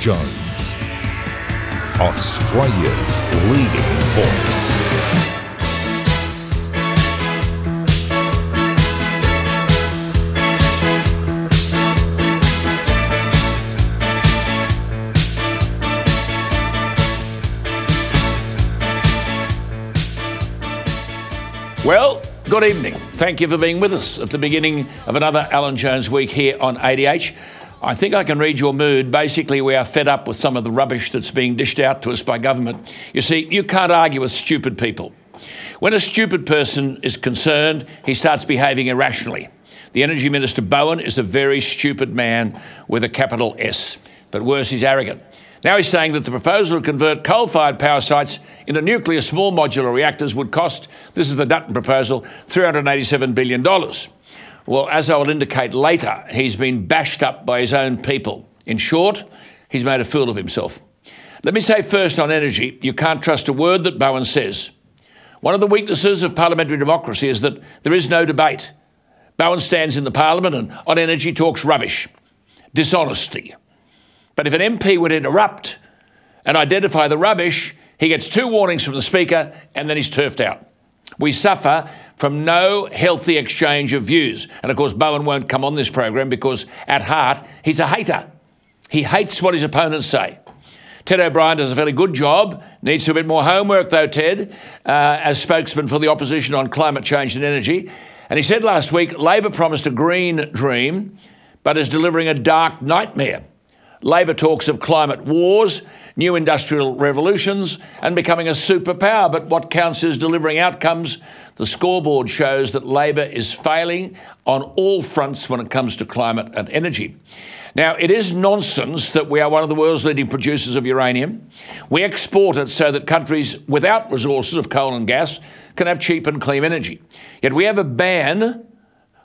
Jones, Australia's leading voice. Well, good evening. Thank you for being with us at the beginning of another Alan Jones week here on ADH. I think I can read your mood. Basically, we are fed up with some of the rubbish that's being dished out to us by government. You see, you can't argue with stupid people. When a stupid person is concerned, he starts behaving irrationally. The Energy Minister Bowen is a very stupid man with a capital S. But worse, he's arrogant. Now he's saying that the proposal to convert coal fired power sites into nuclear small modular reactors would cost, this is the Dutton proposal, $387 billion. Well, as I will indicate later, he's been bashed up by his own people. In short, he's made a fool of himself. Let me say first on energy, you can't trust a word that Bowen says. One of the weaknesses of parliamentary democracy is that there is no debate. Bowen stands in the parliament and on energy talks rubbish, dishonesty, but if an MP would interrupt and identify the rubbish, he gets two warnings from the Speaker and then he's turfed out. We suffer from no healthy exchange of views. And of course, Bowen won't come on this program because at heart, he's a hater. He hates what his opponents say. Ted O'Brien does a fairly good job. Needs a bit more homework, though, Ted, uh, as spokesman for the opposition on climate change and energy. And he said last week Labor promised a green dream, but is delivering a dark nightmare. Labor talks of climate wars, new industrial revolutions, and becoming a superpower. But what counts is delivering outcomes. The scoreboard shows that Labor is failing on all fronts when it comes to climate and energy. Now, it is nonsense that we are one of the world's leading producers of uranium. We export it so that countries without resources of coal and gas can have cheap and clean energy. Yet we have a ban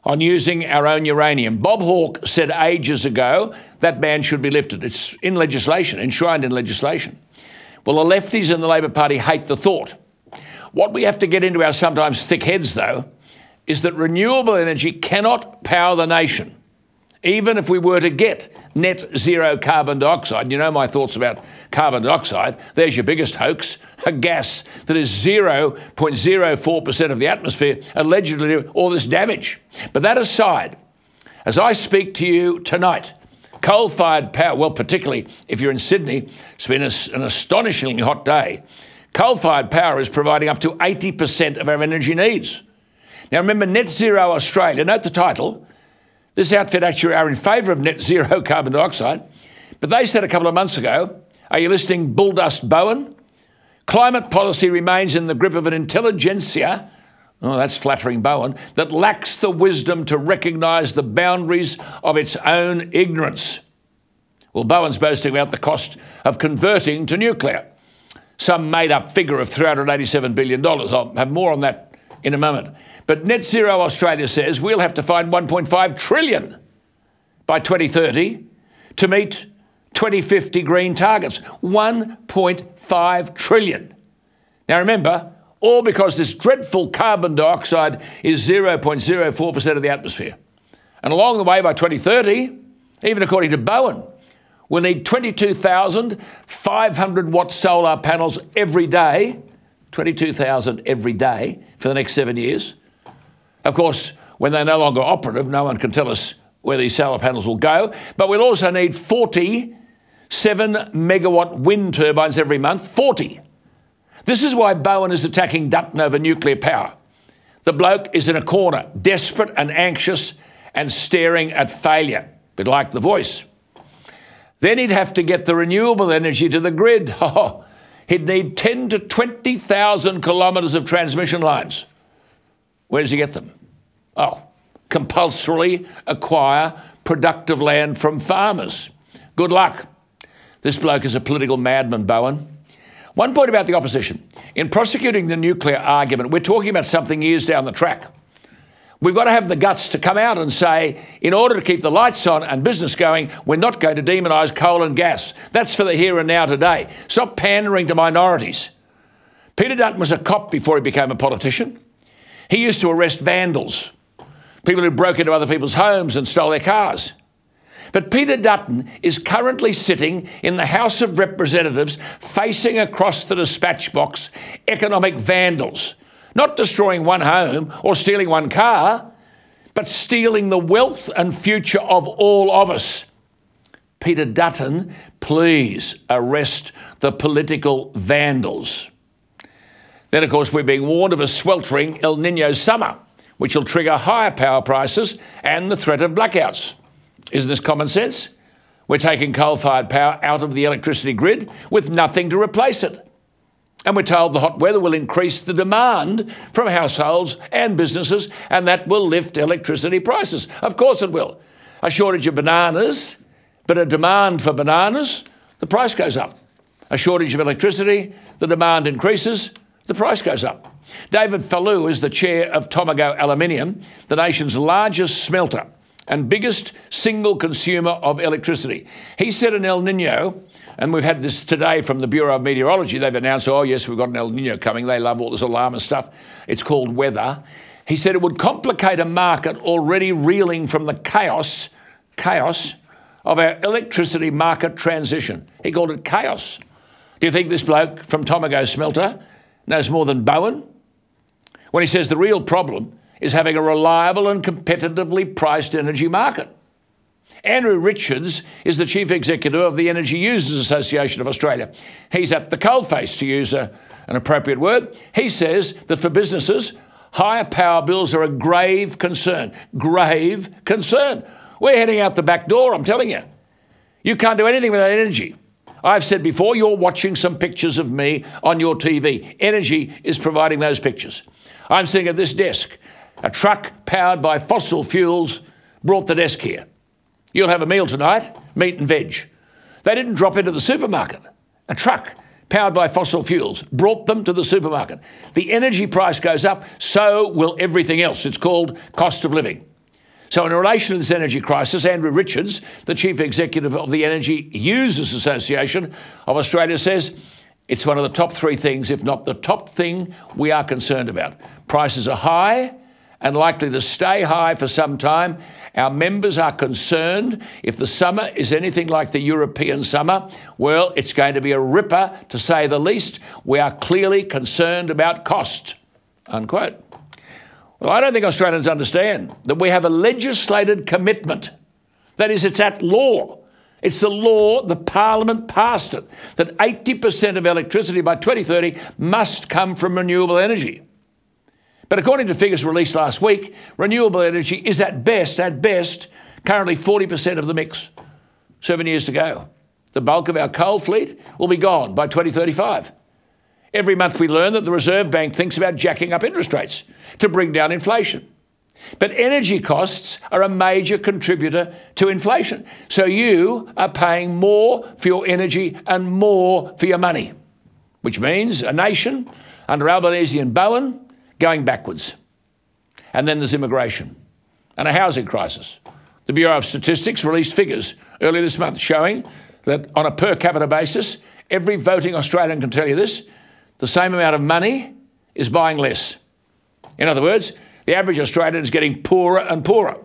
on using our own uranium. Bob Hawke said ages ago that ban should be lifted. It's in legislation, enshrined in legislation. Well, the lefties in the Labor Party hate the thought. What we have to get into our sometimes thick heads, though, is that renewable energy cannot power the nation, even if we were to get net zero carbon dioxide. You know my thoughts about carbon dioxide. There's your biggest hoax a gas that is 0.04% of the atmosphere, allegedly do all this damage. But that aside, as I speak to you tonight, coal fired power, well, particularly if you're in Sydney, it's been an astonishingly hot day. Coal fired power is providing up to 80% of our energy needs. Now, remember, Net Zero Australia, note the title. This outfit actually are in favour of net zero carbon dioxide, but they said a couple of months ago, are you listening, Bulldust Bowen? Climate policy remains in the grip of an intelligentsia, oh, that's flattering Bowen, that lacks the wisdom to recognise the boundaries of its own ignorance. Well, Bowen's boasting about the cost of converting to nuclear, some made up figure of $387 billion. I'll have more on that in a moment. But Net Zero Australia says we'll have to find 1.5 trillion by 2030 to meet 2050 green targets. 1.5 5 trillion. Now remember, all because this dreadful carbon dioxide is 0.04% of the atmosphere. And along the way, by 2030, even according to Bowen, we'll need 22,500 watt solar panels every day, 22,000 every day for the next seven years. Of course, when they're no longer operative, no one can tell us where these solar panels will go. But we'll also need 40 seven megawatt wind turbines every month, 40. This is why Bowen is attacking Dutton over nuclear power. The bloke is in a corner, desperate and anxious and staring at failure, a bit like the voice. Then he'd have to get the renewable energy to the grid. Oh, he'd need 10 to 20,000 kilometres of transmission lines. Where does he get them? Oh, compulsorily acquire productive land from farmers. Good luck. This bloke is a political madman, Bowen. One point about the opposition. In prosecuting the nuclear argument, we're talking about something years down the track. We've got to have the guts to come out and say, in order to keep the lights on and business going, we're not going to demonise coal and gas. That's for the here and now today. Stop pandering to minorities. Peter Dutton was a cop before he became a politician. He used to arrest vandals, people who broke into other people's homes and stole their cars. But Peter Dutton is currently sitting in the House of Representatives facing across the dispatch box economic vandals, not destroying one home or stealing one car, but stealing the wealth and future of all of us. Peter Dutton, please arrest the political vandals. Then, of course, we're being warned of a sweltering El Nino summer, which will trigger higher power prices and the threat of blackouts. Isn't this common sense? We're taking coal fired power out of the electricity grid with nothing to replace it. And we're told the hot weather will increase the demand from households and businesses, and that will lift electricity prices. Of course, it will. A shortage of bananas, but a demand for bananas, the price goes up. A shortage of electricity, the demand increases, the price goes up. David Fallu is the chair of Tomago Aluminium, the nation's largest smelter and biggest single consumer of electricity. He said an El Nino, and we've had this today from the Bureau of Meteorology. They've announced, oh, yes, we've got an El Nino coming. They love all this alarmist stuff. It's called weather. He said it would complicate a market already reeling from the chaos, chaos of our electricity market transition. He called it chaos. Do you think this bloke from Tomago Smelter knows more than Bowen? When he says the real problem is having a reliable and competitively priced energy market. Andrew Richards is the Chief Executive of the Energy Users Association of Australia. He's at the coalface, to use a, an appropriate word. He says that for businesses, higher power bills are a grave concern. Grave concern. We're heading out the back door, I'm telling you. You can't do anything without energy. I've said before, you're watching some pictures of me on your TV. Energy is providing those pictures. I'm sitting at this desk. A truck powered by fossil fuels brought the desk here. You'll have a meal tonight, meat and veg. They didn't drop into the supermarket. A truck powered by fossil fuels brought them to the supermarket. The energy price goes up, so will everything else. It's called cost of living. So, in relation to this energy crisis, Andrew Richards, the chief executive of the Energy Users Association of Australia, says it's one of the top three things, if not the top thing, we are concerned about. Prices are high and likely to stay high for some time. Our members are concerned if the summer is anything like the European summer, well, it's going to be a ripper to say the least. We are clearly concerned about cost. Unquote. Well, I don't think Australians understand that we have a legislated commitment. That is, it's at law. It's the law, the Parliament passed it, that 80% of electricity by 2030 must come from renewable energy. But according to figures released last week, renewable energy is at best, at best, currently 40% of the mix. Seven years to go. The bulk of our coal fleet will be gone by 2035. Every month we learn that the Reserve Bank thinks about jacking up interest rates to bring down inflation. But energy costs are a major contributor to inflation. So you are paying more for your energy and more for your money, which means a nation under Albanese and Bowen going backwards. And then there's immigration and a housing crisis. The Bureau of Statistics released figures earlier this month showing that on a per capita basis, every voting Australian can tell you this the same amount of money is buying less. In other words, the average Australian is getting poorer and poorer.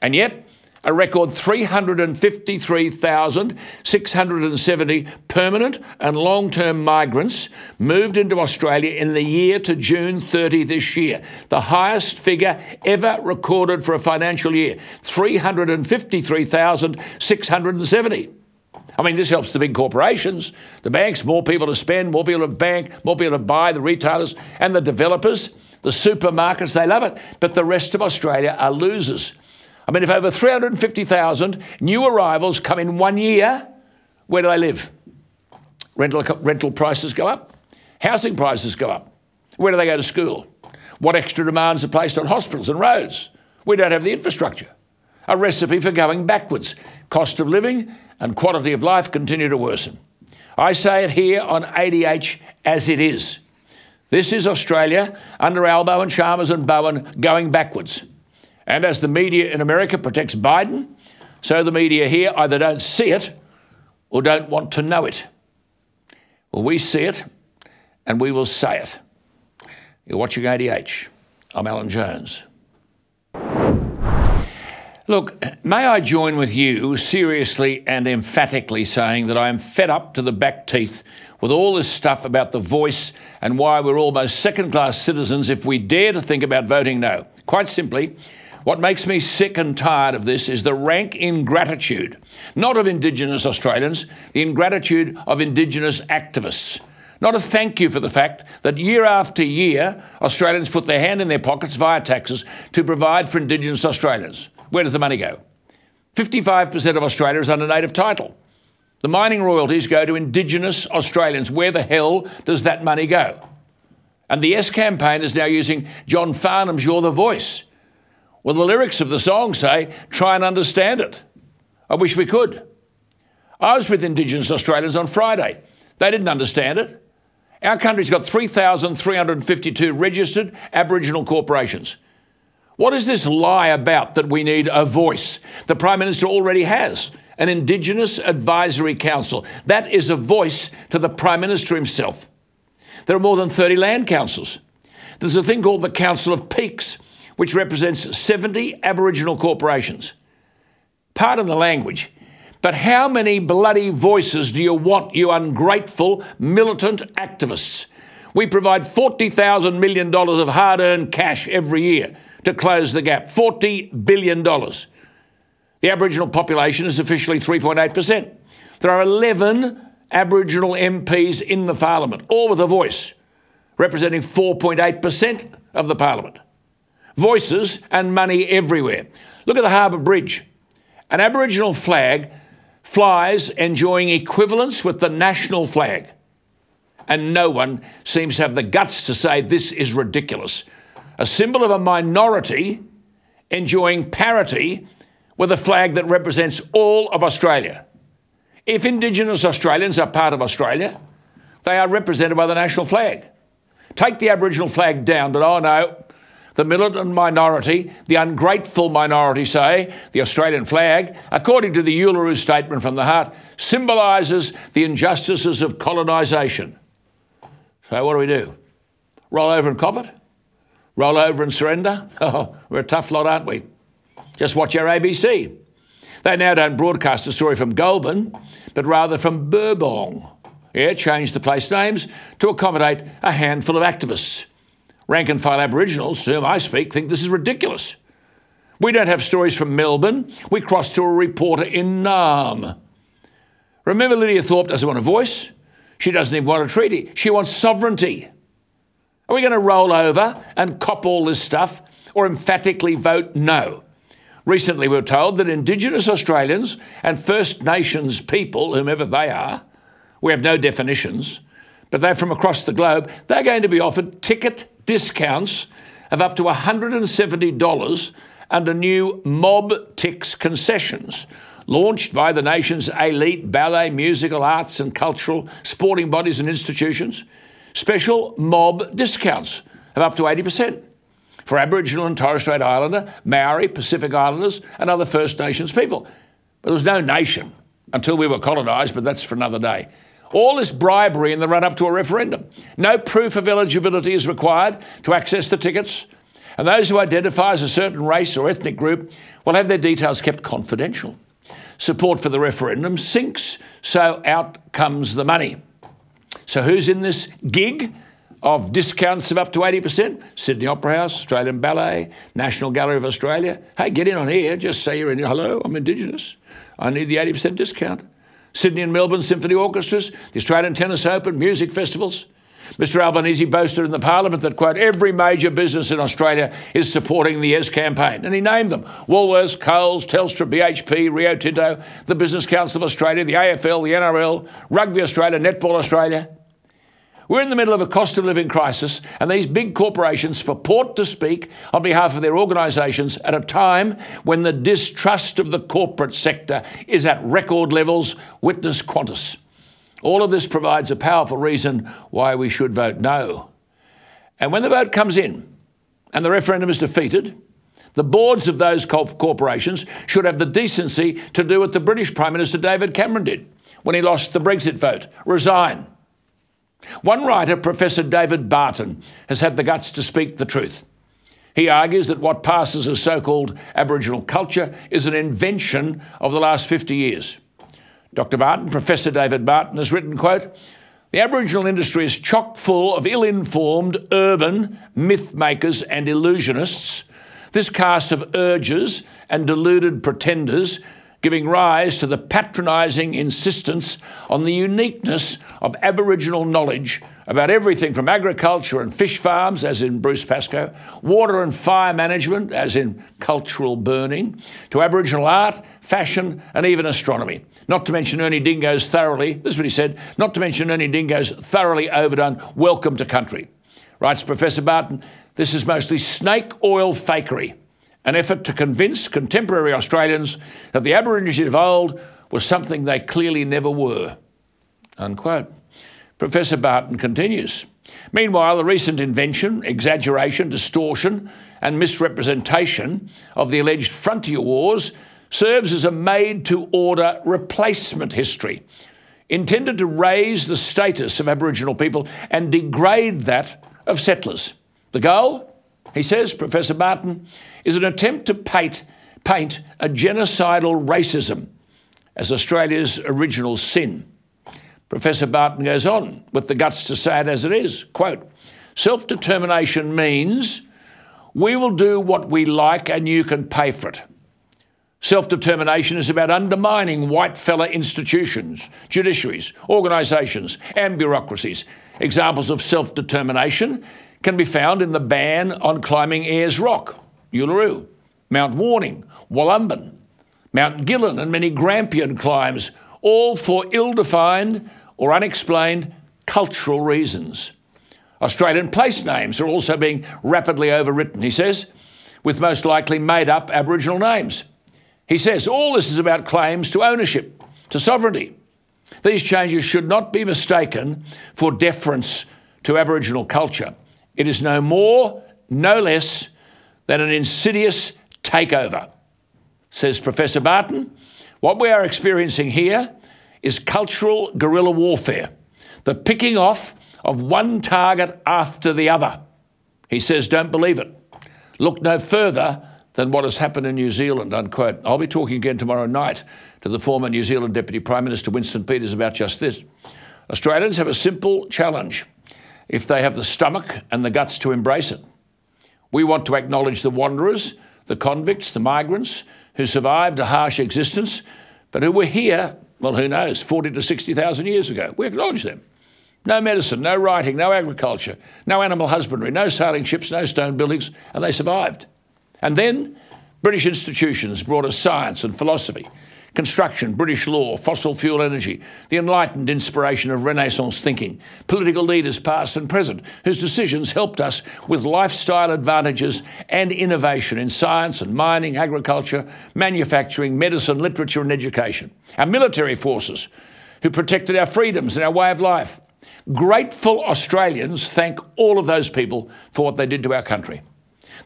And yet, a record 353,670 permanent and long term migrants moved into Australia in the year to June 30 this year, the highest figure ever recorded for a financial year 353,670. I mean, this helps the big corporations, the banks, more people to spend, more people to bank, more people to buy, the retailers, and the developers, the supermarkets, they love it. But the rest of Australia are losers. I mean, if over 350,000 new arrivals come in one year, where do they live? Rental, rental prices go up, housing prices go up. Where do they go to school? What extra demands are placed on hospitals and roads? We don't have the infrastructure. A recipe for going backwards. Cost of living and quality of life continue to worsen. I say it here on ADH as it is. This is Australia under Albo and Chalmers and Bowen going backwards. And as the media in America protects Biden, so the media here either don't see it or don't want to know it. Well, we see it and we will say it. You're watching ADH. I'm Alan Jones. Look, may I join with you seriously and emphatically saying that I am fed up to the back teeth with all this stuff about the voice and why we're almost second class citizens if we dare to think about voting no. Quite simply, what makes me sick and tired of this is the rank ingratitude, not of Indigenous Australians, the ingratitude of Indigenous activists. Not a thank you for the fact that year after year, Australians put their hand in their pockets via taxes to provide for Indigenous Australians. Where does the money go? 55% of Australia is under native title. The mining royalties go to Indigenous Australians. Where the hell does that money go? And the Yes campaign is now using John Farnham's You're the Voice. Well, the lyrics of the song say, try and understand it. I wish we could. I was with Indigenous Australians on Friday. They didn't understand it. Our country's got 3,352 registered Aboriginal corporations. What is this lie about that we need a voice? The Prime Minister already has an Indigenous Advisory Council. That is a voice to the Prime Minister himself. There are more than 30 land councils. There's a thing called the Council of Peaks, which represents 70 Aboriginal corporations. Pardon the language, but how many bloody voices do you want, you ungrateful, militant activists? We provide $40,000 million of hard earned cash every year to close the gap. $40 billion. The Aboriginal population is officially 3.8%. There are 11 Aboriginal MPs in the Parliament, all with a voice, representing 4.8% of the Parliament. Voices and money everywhere. Look at the Harbour Bridge. An Aboriginal flag flies enjoying equivalence with the national flag. And no one seems to have the guts to say this is ridiculous. A symbol of a minority enjoying parity with a flag that represents all of Australia. If Indigenous Australians are part of Australia, they are represented by the national flag. Take the Aboriginal flag down, but oh no, the militant minority, the ungrateful minority say, the Australian flag, according to the Uluru Statement from the Heart, symbolises the injustices of colonisation. So what do we do? Roll over and cop it? Roll over and surrender? Oh, we're a tough lot, aren't we? Just watch our ABC. They now don't broadcast a story from Goulburn, but rather from Burbong. Yeah, change the place names to accommodate a handful of activists rank and file Aboriginals, to whom I speak, think this is ridiculous. We don't have stories from Melbourne. We cross to a reporter in Naarm. Remember, Lydia Thorpe doesn't want a voice. She doesn't even want a treaty. She wants sovereignty. Are we going to roll over and cop all this stuff or emphatically vote no? Recently, we were told that Indigenous Australians and First Nations people, whomever they are, we have no definitions, but they're from across the globe, they're going to be offered ticket discounts of up to $170 under new Mobtix concessions launched by the nation's elite ballet, musical arts, and cultural sporting bodies and institutions. Special mob discounts of up to 80% for Aboriginal and Torres Strait Islander, Maori, Pacific Islanders, and other First Nations people. But there was no nation until we were colonised, but that's for another day. All this bribery in the run up to a referendum. No proof of eligibility is required to access the tickets, and those who identify as a certain race or ethnic group will have their details kept confidential. Support for the referendum sinks, so out comes the money. So, who's in this gig of discounts of up to 80%? Sydney Opera House, Australian Ballet, National Gallery of Australia. Hey, get in on here. Just say you're in. Hello, I'm Indigenous. I need the 80% discount. Sydney and Melbourne Symphony Orchestras, the Australian Tennis Open, music festivals. Mr Albanese boasted in the Parliament that, quote, every major business in Australia is supporting the Yes campaign. And he named them Woolworths, Coles, Telstra, BHP, Rio Tinto, the Business Council of Australia, the AFL, the NRL, Rugby Australia, Netball Australia. We're in the middle of a cost of living crisis, and these big corporations purport to speak on behalf of their organisations at a time when the distrust of the corporate sector is at record levels. Witness Qantas. All of this provides a powerful reason why we should vote no. And when the vote comes in and the referendum is defeated, the boards of those corporations should have the decency to do what the British Prime Minister David Cameron did when he lost the Brexit vote resign. One writer, Professor David Barton, has had the guts to speak the truth. He argues that what passes as so called Aboriginal culture is an invention of the last 50 years. Dr. Barton, Professor David Barton, has written, quote, the Aboriginal industry is chock full of ill informed urban myth makers and illusionists. This cast of urges and deluded pretenders giving rise to the patronising insistence on the uniqueness of Aboriginal knowledge about everything from agriculture and fish farms, as in Bruce Pascoe, water and fire management, as in cultural burning, to Aboriginal art, fashion, and even astronomy. Not to mention Ernie Dingo's thoroughly, this is what he said, not to mention Ernie Dingo's thoroughly overdone welcome to country. Writes Professor Barton, this is mostly snake oil fakery an effort to convince contemporary Australians that the Aborigines of old was something they clearly never were. Unquote. Professor Barton continues. Meanwhile, the recent invention, exaggeration, distortion, and misrepresentation of the alleged frontier wars serves as a made to order replacement history intended to raise the status of Aboriginal people and degrade that of settlers. The goal, he says, Professor Barton, is an attempt to paint, paint a genocidal racism as Australia's original sin. Professor Barton goes on with the guts to say it as it is. Quote, self determination means we will do what we like and you can pay for it. Self determination is about undermining white fella institutions, judiciaries, organisations, and bureaucracies. Examples of self determination can be found in the ban on climbing Ayers Rock, Uluru, Mount Warning, Wollumbin, Mount Gillen, and many Grampian climbs, all for ill defined or unexplained cultural reasons. Australian place names are also being rapidly overwritten, he says, with most likely made up Aboriginal names. He says all this is about claims to ownership, to sovereignty. These changes should not be mistaken for deference to Aboriginal culture. It is no more, no less than an insidious takeover. Says Professor Barton, what we are experiencing here is cultural guerrilla warfare, the picking off of one target after the other. He says, don't believe it. Look no further than what has happened in New Zealand, unquote. I'll be talking again tomorrow night to the former New Zealand Deputy Prime Minister Winston Peters about just this. Australians have a simple challenge if they have the stomach and the guts to embrace it. We want to acknowledge the wanderers, the convicts, the migrants who survived a harsh existence, but who were here, well, who knows, 40 to 60,000 years ago. We acknowledge them. No medicine, no writing, no agriculture, no animal husbandry, no sailing ships, no stone buildings, and they survived. And then British institutions brought us science and philosophy construction, British law, fossil fuel energy, the enlightened inspiration of Renaissance thinking, political leaders past and present, whose decisions helped us with lifestyle advantages and innovation in science and mining, agriculture, manufacturing, medicine, literature, and education. Our military forces, who protected our freedoms and our way of life. Grateful Australians thank all of those people for what they did to our country.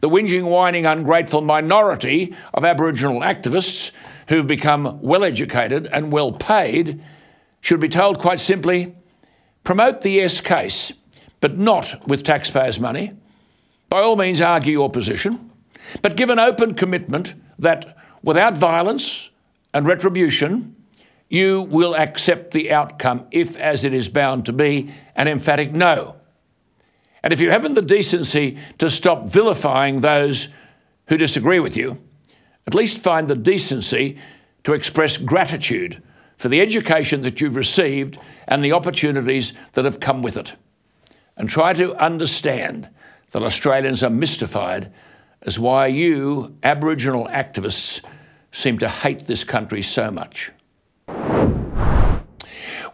The whinging, whining, ungrateful minority of Aboriginal activists who've become well educated and well paid should be told quite simply promote the yes case, but not with taxpayers' money. By all means, argue your position, but give an open commitment that without violence and retribution, you will accept the outcome if, as it is bound to be, an emphatic no. And if you haven't the decency to stop vilifying those who disagree with you, at least find the decency to express gratitude for the education that you've received and the opportunities that have come with it. And try to understand that Australians are mystified as why you, Aboriginal activists, seem to hate this country so much.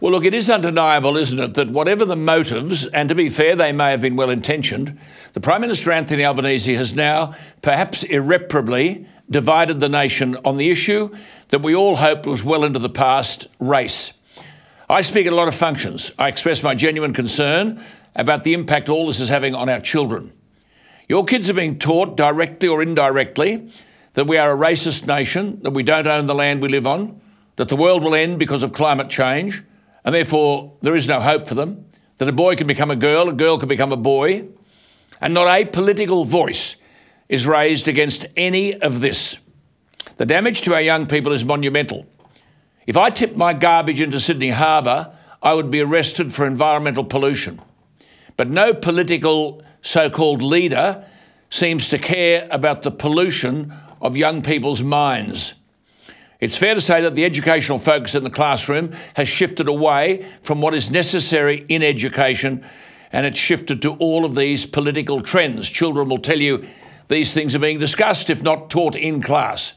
Well, look, it is undeniable, isn't it, that whatever the motives, and to be fair, they may have been well intentioned, the Prime Minister Anthony Albanese has now, perhaps irreparably, divided the nation on the issue that we all hoped was well into the past race. I speak at a lot of functions. I express my genuine concern about the impact all this is having on our children. Your kids are being taught, directly or indirectly, that we are a racist nation, that we don't own the land we live on, that the world will end because of climate change, and therefore there is no hope for them, that a boy can become a girl, a girl can become a boy, and not a political voice is raised against any of this. The damage to our young people is monumental. If I tipped my garbage into Sydney Harbour, I would be arrested for environmental pollution. But no political so called leader seems to care about the pollution of young people's minds. It's fair to say that the educational focus in the classroom has shifted away from what is necessary in education and it's shifted to all of these political trends. Children will tell you these things are being discussed, if not taught in class.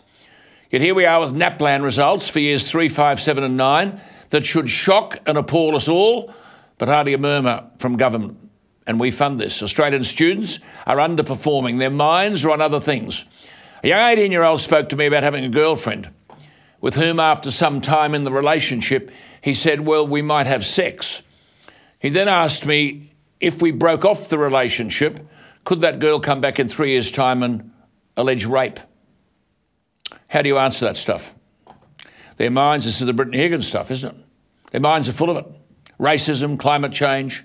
Yet here we are with NAPLAN results for years 3, 5, 7, and 9 that should shock and appall us all, but hardly a murmur from government. And we fund this. Australian students are underperforming, their minds are on other things. A young 18 year old spoke to me about having a girlfriend with whom, after some time in the relationship, he said, Well, we might have sex. He then asked me if we broke off the relationship, could that girl come back in three years' time and allege rape? How do you answer that stuff? Their minds, this is the Brittany Higgins stuff, isn't it? Their minds are full of it. Racism, climate change.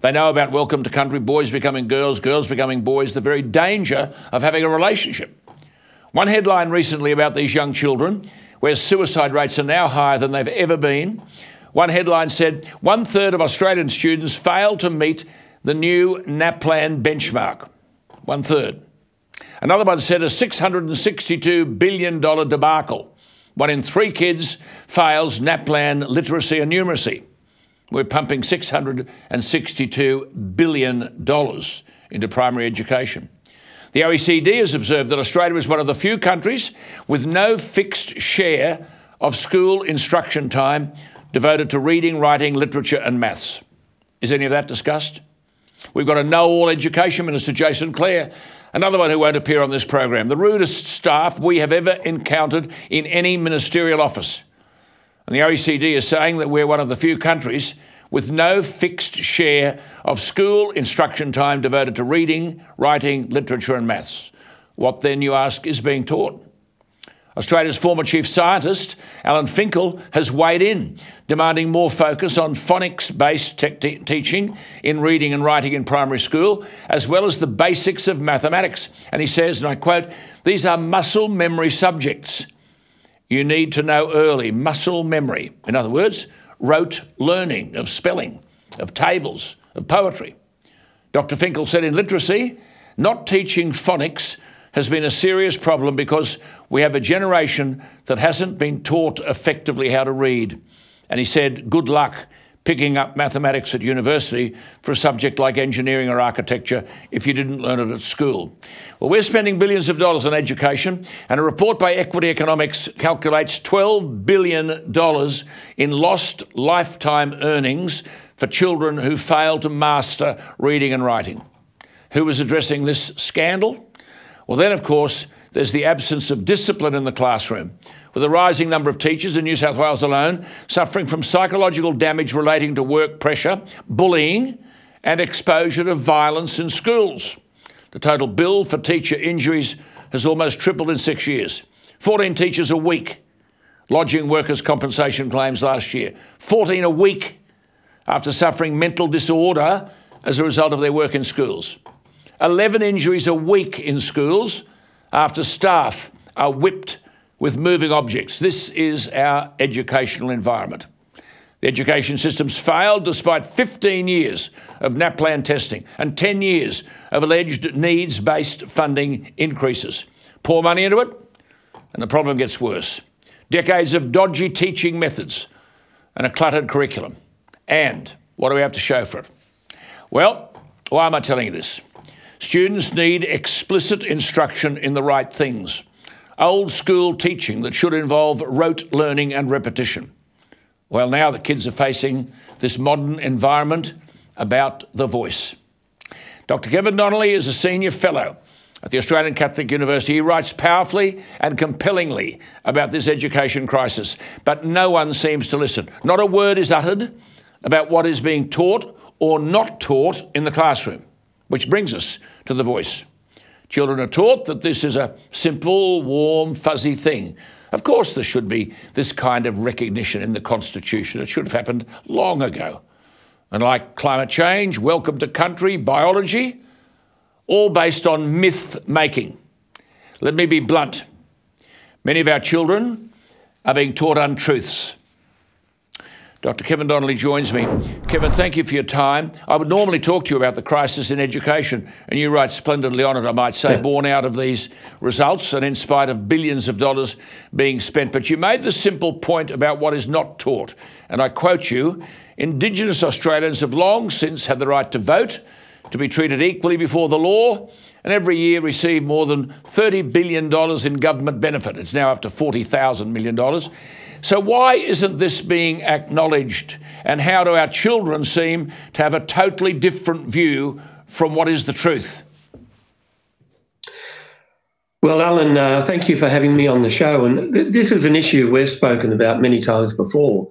They know about welcome to country, boys becoming girls, girls becoming boys, the very danger of having a relationship. One headline recently about these young children where suicide rates are now higher than they've ever been. One headline said one third of Australian students fail to meet the new NAPLAN benchmark. One third. Another one said a $662 billion debacle. One in three kids fails NAPLAN literacy and numeracy. We're pumping $662 billion into primary education. The OECD has observed that Australia is one of the few countries with no fixed share of school instruction time devoted to reading, writing, literature, and maths. Is any of that discussed? We've got a know all education minister, Jason Clare, another one who won't appear on this program. The rudest staff we have ever encountered in any ministerial office. And the OECD is saying that we're one of the few countries with no fixed share of school instruction time devoted to reading, writing, literature, and maths. What then, you ask, is being taught? Australia's former chief scientist, Alan Finkel, has weighed in, demanding more focus on phonics based te- teaching in reading and writing in primary school, as well as the basics of mathematics. And he says, and I quote, these are muscle memory subjects. You need to know early muscle memory. In other words, rote learning of spelling, of tables, of poetry. Dr. Finkel said in literacy, not teaching phonics has been a serious problem because we have a generation that hasn't been taught effectively how to read. And he said, good luck picking up mathematics at university for a subject like engineering or architecture if you didn't learn it at school. Well, we're spending billions of dollars on education, and a report by Equity Economics calculates $12 billion in lost lifetime earnings for children who fail to master reading and writing. Who is addressing this scandal? Well, then, of course, there's the absence of discipline in the classroom with a rising number of teachers in New South Wales alone suffering from psychological damage relating to work pressure, bullying, and exposure to violence in schools. The total bill for teacher injuries has almost tripled in six years. 14 teachers a week lodging workers' compensation claims last year. 14 a week after suffering mental disorder as a result of their work in schools. 11 injuries a week in schools after staff are whipped with moving objects. This is our educational environment. The education system's failed despite 15 years of NAPLAN testing and 10 years of alleged needs based funding increases. Pour money into it, and the problem gets worse. Decades of dodgy teaching methods and a cluttered curriculum. And what do we have to show for it? Well, why am I telling you this? Students need explicit instruction in the right things old school teaching that should involve rote learning and repetition. Well, now the kids are facing this modern environment about the voice. Dr. Kevin Donnelly is a senior fellow at the Australian Catholic University. He writes powerfully and compellingly about this education crisis, but no one seems to listen. Not a word is uttered about what is being taught or not taught in the classroom, which brings us to the voice. Children are taught that this is a simple, warm, fuzzy thing. Of course, there should be this kind of recognition in the Constitution. It should have happened long ago. And like climate change, welcome to country, biology, all based on myth making. Let me be blunt. Many of our children are being taught untruths. Dr. Kevin Donnelly joins me. Kevin, thank you for your time. I would normally talk to you about the crisis in education, and you write splendidly on it, I might say, born out of these results and in spite of billions of dollars being spent. But you made the simple point about what is not taught. And I quote you Indigenous Australians have long since had the right to vote, to be treated equally before the law, and every year receive more than $30 billion in government benefit. It's now up to $40,000 million. So, why isn't this being acknowledged? And how do our children seem to have a totally different view from what is the truth? Well, Alan, uh, thank you for having me on the show. And th- this is an issue we've spoken about many times before.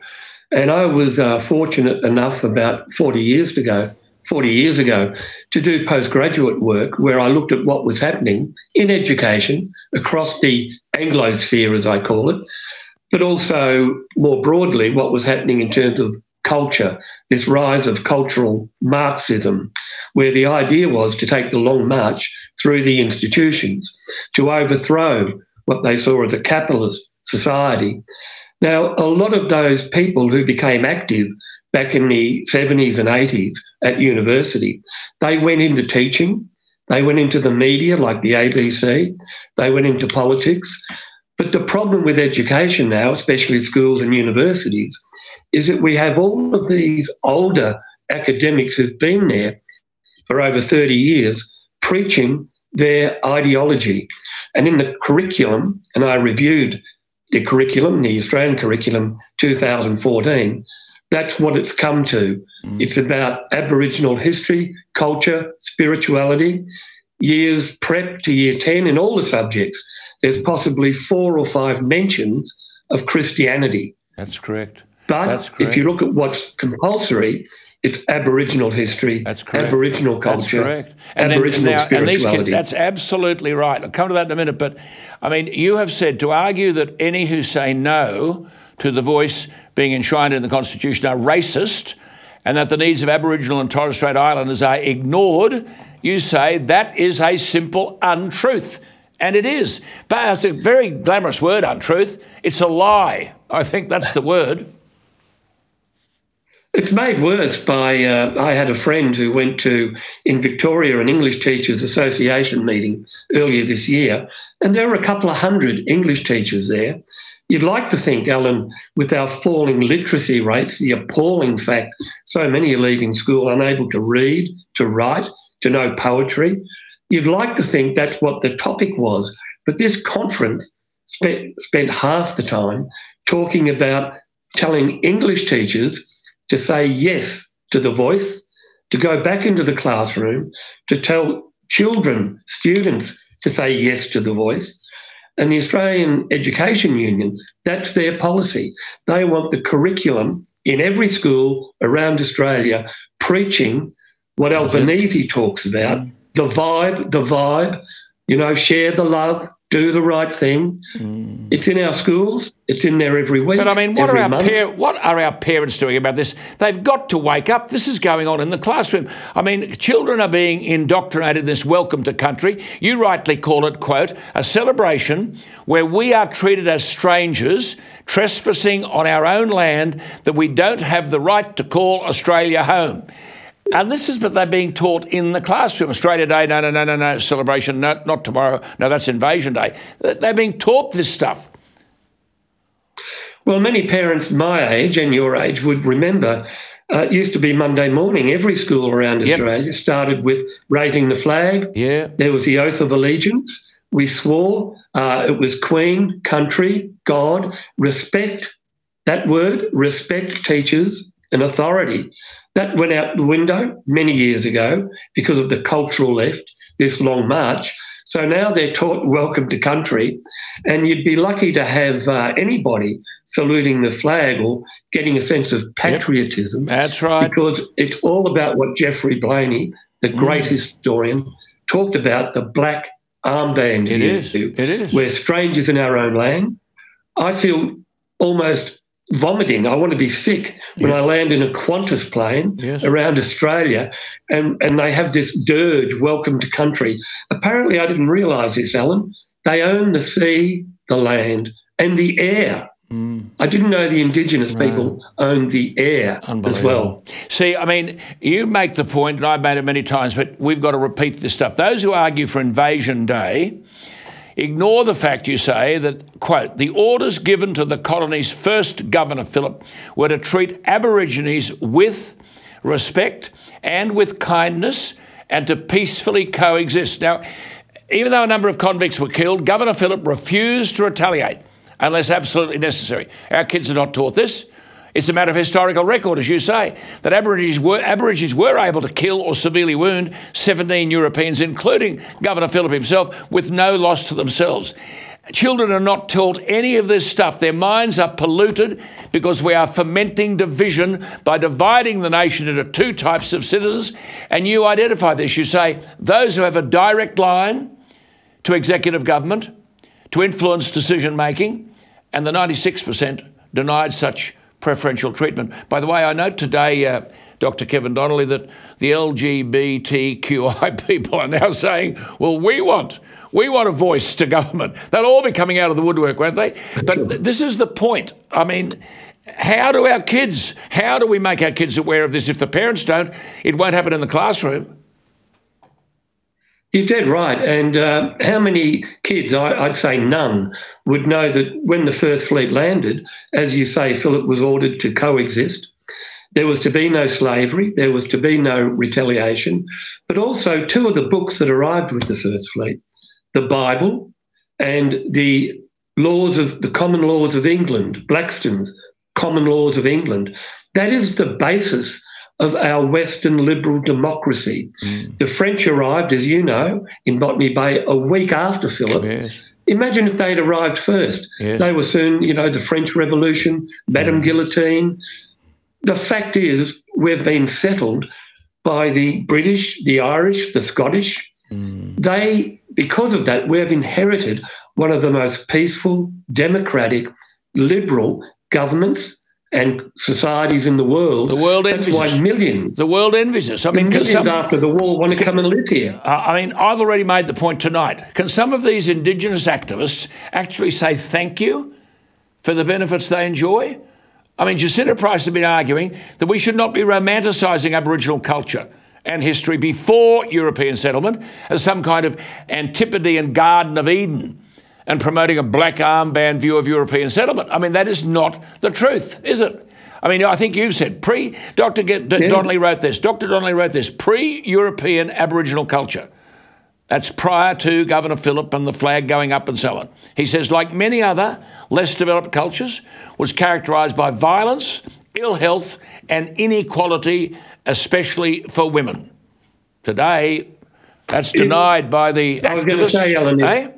And I was uh, fortunate enough about 40 years ago, 40 years ago, to do postgraduate work where I looked at what was happening in education across the Anglosphere, as I call it, but also more broadly what was happening in terms of culture, this rise of cultural Marxism, where the idea was to take the long march through the institutions to overthrow what they saw as a capitalist society. Now, a lot of those people who became active back in the 70s and 80s at university, they went into teaching, they went into the media like the ABC, they went into politics, but the problem with education now, especially schools and universities, is that we have all of these older academics who've been there for over 30 years preaching their ideology. And in the curriculum, and I reviewed the curriculum, the Australian curriculum 2014, that's what it's come to. Mm. It's about Aboriginal history, culture, spirituality, years prep to year 10 in all the subjects there's possibly four or five mentions of Christianity. That's correct. But That's correct. if you look at what's compulsory, it's Aboriginal history, that's correct. Aboriginal culture, that's correct. And Aboriginal now, spirituality. These, that's absolutely right. I'll come to that in a minute. But I mean, you have said to argue that any who say no to the voice being enshrined in the Constitution are racist and that the needs of Aboriginal and Torres Strait Islanders are ignored, you say that is a simple untruth. And it is. But it's a very glamorous word, untruth. It's a lie. I think that's the word. It's made worse by. Uh, I had a friend who went to, in Victoria, an English Teachers Association meeting earlier this year, and there were a couple of hundred English teachers there. You'd like to think, Alan, with our falling literacy rates, the appalling fact so many are leaving school unable to read, to write, to know poetry, You'd like to think that's what the topic was, but this conference spent, spent half the time talking about telling English teachers to say yes to the voice, to go back into the classroom, to tell children, students to say yes to the voice. And the Australian Education Union, that's their policy. They want the curriculum in every school around Australia preaching what Albanese talks about the vibe, the vibe, you know, share the love, do the right thing. Mm. It's in our schools. It's in there every week. But I mean, what are our par- what are our parents doing about this? They've got to wake up. This is going on in the classroom. I mean, children are being indoctrinated in this welcome to country. You rightly call it, quote, a celebration where we are treated as strangers, trespassing on our own land that we don't have the right to call Australia home. And this is but they're being taught in the classroom. Australia Day, no, no, no, no, no, celebration, no, not tomorrow. No, that's Invasion Day. They're being taught this stuff. Well, many parents my age and your age would remember uh, it used to be Monday morning. Every school around yep. Australia started with raising the flag. Yeah. There was the oath of allegiance. We swore uh, it was Queen, country, God, respect. That word, respect teachers and authority. That went out the window many years ago because of the cultural left, this long march. So now they're taught welcome to country, and you'd be lucky to have uh, anybody saluting the flag or getting a sense of patriotism. Yep, that's right. Because it's all about what Geoffrey Blainey, the mm. great mm. historian, talked about the black armband. It is. It is. We're strangers in our own land. I feel almost vomiting. I want to be sick when I land in a Qantas plane yes. around Australia and, and they have this dirge, welcome to country. Apparently, I didn't realise this, Alan. They own the sea, the land, and the air. Mm. I didn't know the indigenous people owned the air as well. See, I mean, you make the point, and I've made it many times, but we've got to repeat this stuff. Those who argue for Invasion Day ignore the fact, you say, that, quote, the orders given to the colony's first governor, Phillip, were to treat Aborigines with respect and with kindness and to peacefully coexist. Now, even though a number of convicts were killed, Governor Phillip refused to retaliate unless absolutely necessary. Our kids are not taught this. It's a matter of historical record, as you say, that Aborigines were, Aborigines were able to kill or severely wound 17 Europeans, including Governor Phillip himself, with no loss to themselves. Children are not taught any of this stuff. Their minds are polluted because we are fomenting division by dividing the nation into two types of citizens. And you identify this. You say those who have a direct line to executive government to influence decision making, and the 96% denied such preferential treatment. By the way, I note today, uh, Dr. Kevin Donnelly, that the LGBTQI people are now saying, well, we want. We want a voice to government. They'll all be coming out of the woodwork, won't they? But th- this is the point. I mean, how do our kids, how do we make our kids aware of this? If the parents don't, it won't happen in the classroom. You're dead right. And uh, how many kids, I, would say none, would know that when the First Fleet landed, as you say, Phillip was ordered to coexist. There was to be no slavery, there was to be no retaliation, but also two of the books that arrived with the First Fleet the Bible and the laws of the common laws of England, Blackstone's common laws of England. That is the basis of our Western liberal democracy. Mm. The French arrived, as you know, in Botany Bay a week after Phillip. Yes. Imagine if they'd arrived first. Yes. They were soon, you know, the French Revolution, Madame mm. Guillotine. The fact is, we've been settled by the British, the Irish, the Scottish. Mm. They, because of that, we've inherited one of the most peaceful, democratic, liberal governments and societies in the world. The world envies That's why millions. The world envies us. I mean, millions some, after the war want to come and live here. I mean, I've already made the point tonight. Can some of these Indigenous activists actually say thank you for the benefits they enjoy? I mean, Jacinta Price has been arguing that we should not be romanticising Aboriginal culture and history before European settlement as some kind of Antipodean Garden of Eden and promoting a black armband view of European settlement. I mean, that is not the truth, is it? I mean, I think you've said pre. Dr. Yeah. Donnelly wrote this. Dr. Donnelly wrote this pre European Aboriginal culture. That's prior to Governor Phillip and the flag going up and so on. He says, like many other less developed cultures, was characterised by violence, ill health, and inequality, especially for women. Today, that's denied by the. I was going to say, Alan. Eh?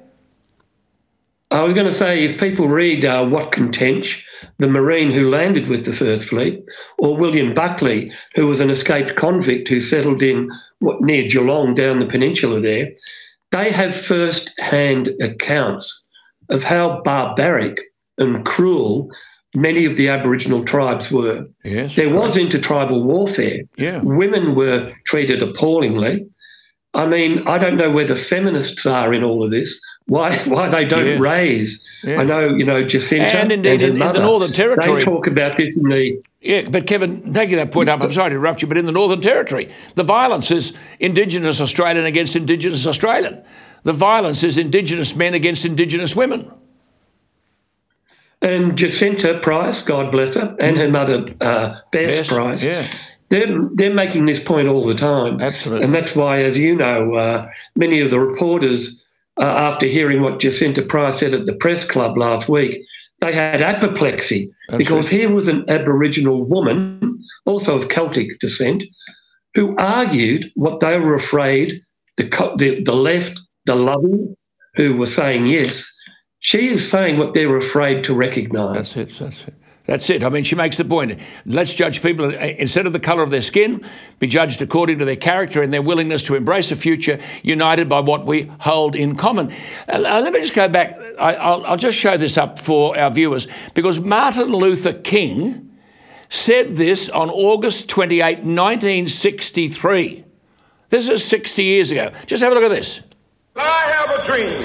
I was going to say, if people read uh, Watkin Tench, the Marine who landed with the First Fleet, or William Buckley, who was an escaped convict who settled in what, near Geelong down the peninsula there, they have first hand accounts of how barbaric and cruel many of the Aboriginal tribes were. Yes, there was intertribal warfare. Yeah. Women were treated appallingly. I mean, I don't know where the feminists are in all of this why why they don't yes. raise. Yes. I know you know Jacinta and indeed and in, mother, in, the Northern Territory they talk about this in the. Yeah, but Kevin, taking that point up, I'm sorry to interrupt you, but in the Northern Territory, the violence is Indigenous Australian against Indigenous Australian. The violence is Indigenous men against Indigenous women. And Jacinta Price, God bless her, and her mother, uh, Bess, Bess Price, yeah. they're, they're making this point all the time. Absolutely. And that's why, as you know, uh, many of the reporters uh, after hearing what Jacinta Price said at the press club last week, they had apoplexy because here was an Aboriginal woman, also of Celtic descent, who argued what they were afraid the, the, the left, the loving, who were saying yes, she is saying what they're afraid to recognise. That's it. That's it. That's it. I mean, she makes the point. Let's judge people instead of the colour of their skin, be judged according to their character and their willingness to embrace a future united by what we hold in common. Uh, uh let me just go back. I, will just show this up for our viewers because Martin Luther King said this on August 28, 1963. This is 60 years ago. Just have a look at this. I have a dream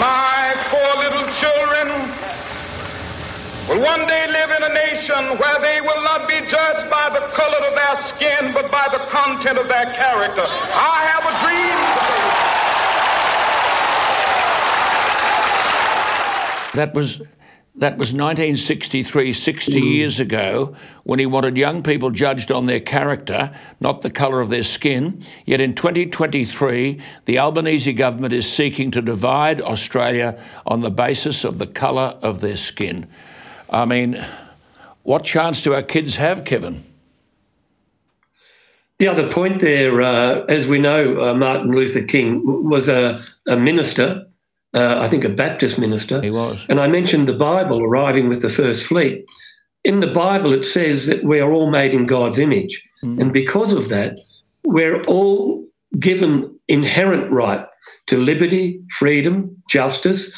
My poor little children will one day live in a nation where they will not be judged by the color of their skin, but by the content of their character. I have a dream today. That was that was 1963, 60 mm. years ago, when he wanted young people judged on their character, not the colour of their skin. Yet in 2023, the Albanese government is seeking to divide Australia on the basis of the colour of their skin. I mean, what chance do our kids have, Kevin? The other point there, uh, as we know, uh, Martin Luther King was a, a minister uh, I think, a Baptist minister. He was. And I mentioned the Bible arriving with the first fleet. In the Bible, it says that we are all made in God's image. Mm. And because of that, we're all given inherent right to liberty, freedom, justice,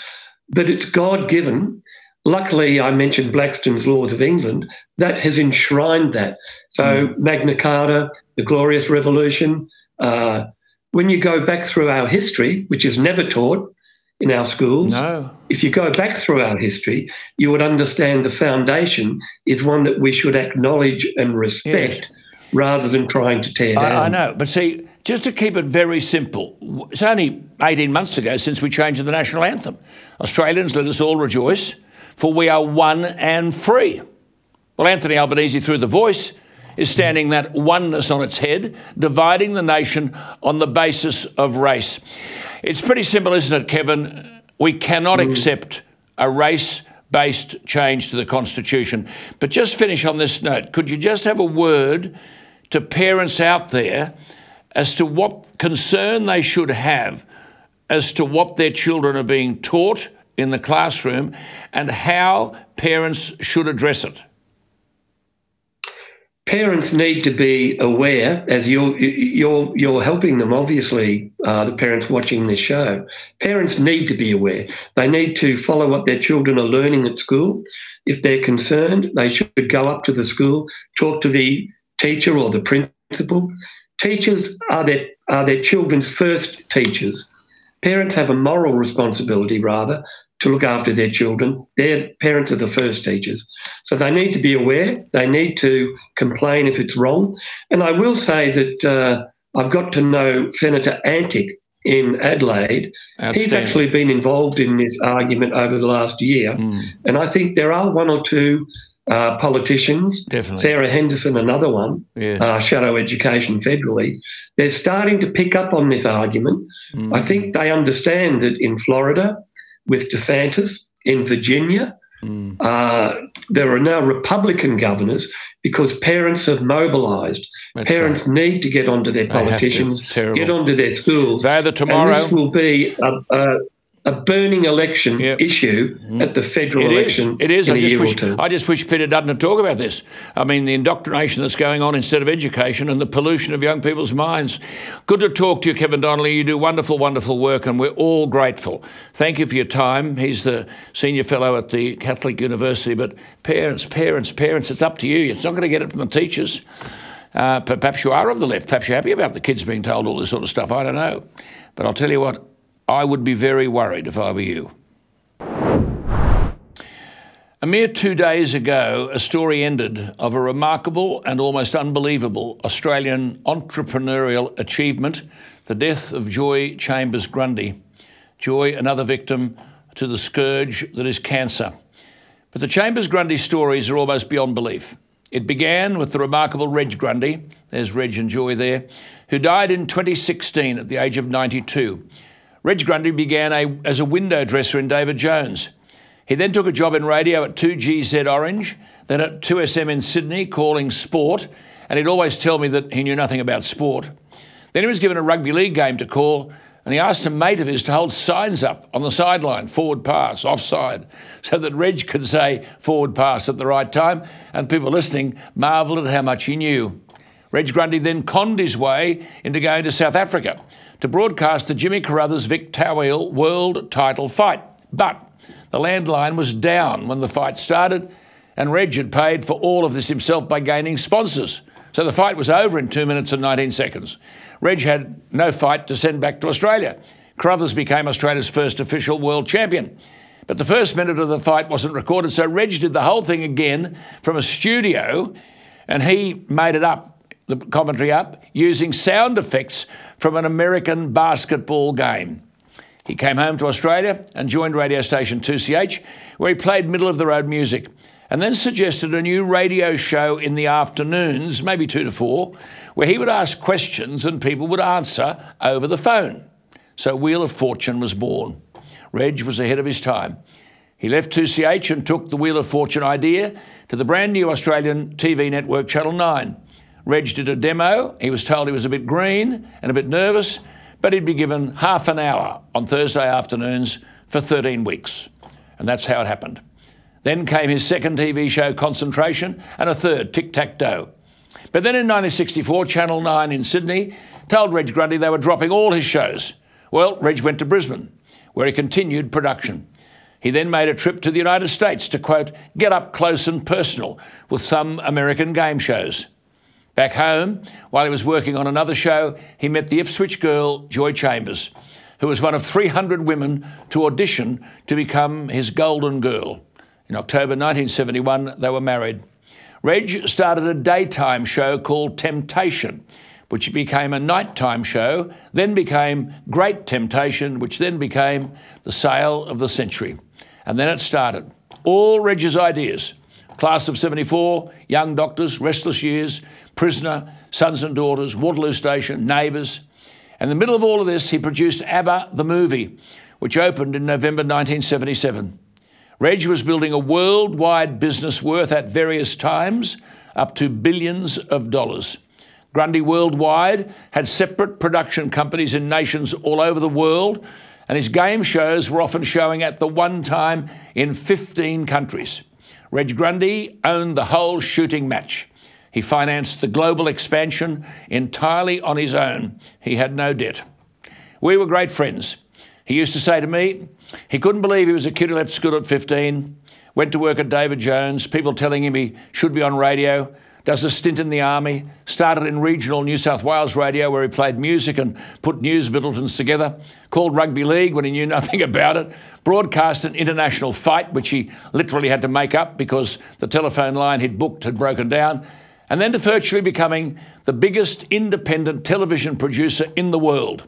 but it's God given. Luckily, I mentioned Blackstone's Laws of England, that has enshrined that. So, mm. Magna Carta, the Glorious Revolution, uh, when you go back through our history, which is never taught, in our schools. No. If you go back through our history, you would understand the foundation is one that we should acknowledge and respect yes. rather than trying to tear down. I, I, know, but see, just to keep it very simple, it's only 18 months ago since we changed the national anthem. Australians, let us all rejoice, for we are one and free. Well, Anthony Albanese, through the voice, is standing that oneness on its head, dividing the nation on the basis of race. It's pretty simple, isn't it, Kevin? We cannot mm. accept a race based change to the Constitution. But just finish on this note. Could you just have a word to parents out there as to what concern they should have as to what their children are being taught in the classroom and how parents should address it? parents need to be aware as you're you're you're helping them obviously uh, the parents watching this show. Parents need to be aware. They need to follow what their children are learning at school. If they're concerned they should go up to the school talk to the teacher or the principal. Teachers are their are their children's first teachers parents have a moral responsibility rather to look after their children. Their parents are the first teachers. So they need to be aware. They need to complain if it's wrong. And I will say that uh, I've got to know Senator Antic in Adelaide. He's actually been involved in this argument over the last year. Mm. And I think there are one or two uh, politicians, Definitely. Sarah Henderson, another one, yes. uh, Shadow Education federally, they're starting to pick up on this argument. Mm. I think they understand that in Florida, with DeSantis in Virginia. Mm. Uh, there are now Republican governors because parents have mobilised. Parents right. need to get onto their politicians, get onto their schools. They're the tomorrow. And this will be a, a, a burning election yep. issue at the federal it election. Is. It is. I just, wish, I just wish Peter Dutton talk about this. I mean, the indoctrination that's going on instead of education and the pollution of young people's minds. Good to talk to you, Kevin Donnelly. You do wonderful, wonderful work, and we're all grateful. Thank you for your time. He's the senior fellow at the Catholic University. But parents, parents, parents, it's up to you. It's not going to get it from the teachers. Uh, perhaps you are of the left. Perhaps you're happy about the kids being told all this sort of stuff. I don't know. But I'll tell you what, I would be very worried if I were you. A mere two days ago, a story ended of a remarkable and almost unbelievable Australian entrepreneurial achievement the death of Joy Chambers Grundy. Joy, another victim to the scourge that is cancer. But the Chambers Grundy stories are almost beyond belief. It began with the remarkable Reg Grundy, there's Reg and Joy there, who died in 2016 at the age of 92. Reg Grundy began a, as a window dresser in David Jones. He then took a job in radio at 2GZ Orange, then at 2SM in Sydney, calling sport, and he'd always tell me that he knew nothing about sport. Then he was given a rugby league game to call, and he asked a mate of his to hold signs up on the sideline, forward pass, offside, so that Reg could say forward pass at the right time, and people listening marvelled at how much he knew. Reg Grundy then conned his way into going to South Africa to broadcast the Jimmy Carruthers Vic Toweel world title fight. But the landline was down when the fight started, and Reg had paid for all of this himself by gaining sponsors. So the fight was over in 2 minutes and 19 seconds. Reg had no fight to send back to Australia. Carruthers became Australia's first official world champion. But the first minute of the fight wasn't recorded, so Reg did the whole thing again from a studio, and he made it up, the commentary up, using sound effects from an American basketball game. He came home to Australia and joined radio station 2CH, where he played middle of the road music, and then suggested a new radio show in the afternoons, maybe two to four, where he would ask questions and people would answer over the phone. So Wheel of Fortune was born. Reg was ahead of his time. He left 2CH and took the Wheel of Fortune idea to the brand new Australian TV network Channel 9. Reg did a demo. He was told he was a bit green and a bit nervous, but he'd be given half an hour on Thursday afternoons for 13 weeks. And that's how it happened. Then came his second TV show, Concentration, and a third, Tic Tac Toe. But then in 1964, Channel 9 in Sydney told Reg Grundy they were dropping all his shows. Well, Reg went to Brisbane, where he continued production. He then made a trip to the United States to, quote, get up close and personal with some American game shows. Back home, while he was working on another show, he met the Ipswich girl, Joy Chambers, who was one of 300 women to audition to become his golden girl. In October 1971, they were married. Reg started a daytime show called Temptation, which became a nighttime show, then became Great Temptation, which then became the sale of the century. And then it started. All Reg's ideas Class of 74, Young Doctors, Restless Years, Prisoner, Sons and Daughters, Waterloo Station, Neighbours. In the middle of all of this, he produced ABBA the movie, which opened in November 1977. Reg was building a worldwide business worth at various times up to billions of dollars. Grundy Worldwide had separate production companies in nations all over the world, and his game shows were often showing at the one time in 15 countries. Reg Grundy owned the whole shooting match. He financed the global expansion entirely on his own. He had no debt. We were great friends. He used to say to me, he couldn't believe he was a kid who left school at 15, went to work at David Jones, people telling him he should be on radio, does a stint in the army, started in regional New South Wales radio where he played music and put news bulletins together, called rugby league when he knew nothing about it, broadcast an international fight which he literally had to make up because the telephone line he'd booked had broken down, and then to virtually becoming the biggest independent television producer in the world.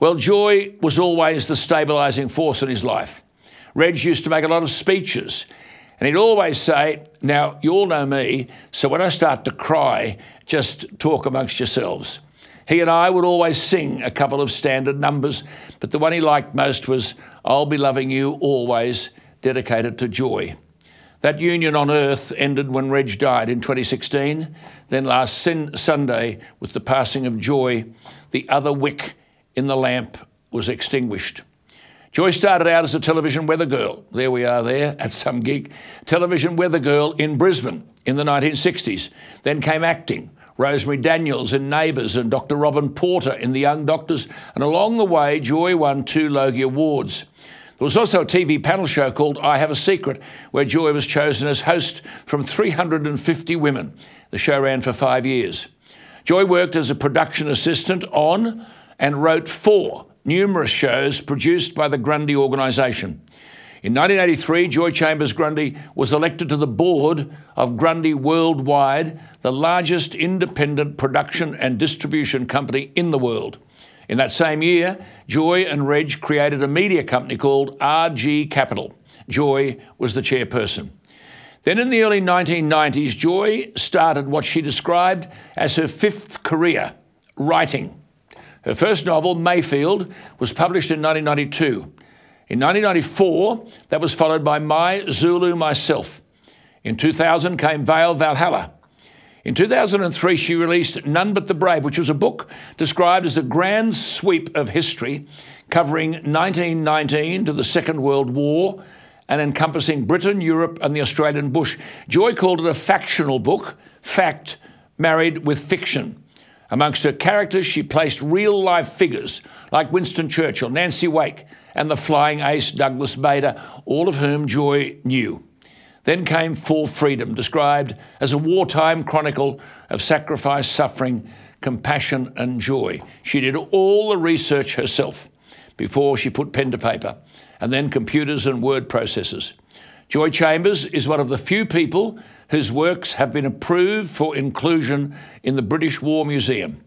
Well, joy was always the stabilising force in his life. Reg used to make a lot of speeches and he'd always say, Now, you all know me, so when I start to cry, just talk amongst yourselves. He and I would always sing a couple of standard numbers, but the one he liked most was I'll Be Loving You Always, dedicated to joy. That union on earth ended when Reg died in 2016. Then last sin- Sunday, with the passing of Joy, the other wick in the lamp was extinguished. Joy started out as a television weather girl. There we are, there at some gig. Television weather girl in Brisbane in the 1960s. Then came acting. Rosemary Daniels in Neighbours and Dr. Robin Porter in The Young Doctors. And along the way, Joy won two Logie Awards. There was also a TV panel show called I Have a Secret, where Joy was chosen as host from 350 women. The show ran for five years. Joy worked as a production assistant on and wrote for numerous shows produced by the Grundy organisation. In 1983, Joy Chambers Grundy was elected to the board of Grundy Worldwide, the largest independent production and distribution company in the world. In that same year, Joy and Reg created a media company called RG Capital. Joy was the chairperson. Then in the early 1990s, Joy started what she described as her fifth career writing. Her first novel, Mayfield, was published in 1992. In 1994, that was followed by My Zulu Myself. In 2000 came Vale Valhalla. In 2003, she released None But the Brave, which was a book described as a grand sweep of history covering 1919 to the Second World War and encompassing Britain, Europe, and the Australian bush. Joy called it a factional book, fact married with fiction. Amongst her characters, she placed real life figures like Winston Churchill, Nancy Wake, and the flying ace Douglas Bader, all of whom Joy knew. Then came For Freedom, described as a wartime chronicle of sacrifice, suffering, compassion, and joy. She did all the research herself. before she put pen to paper, and then computers and word processors. Joy Chambers is one of the few people whose works have been approved for inclusion in the British War Museum.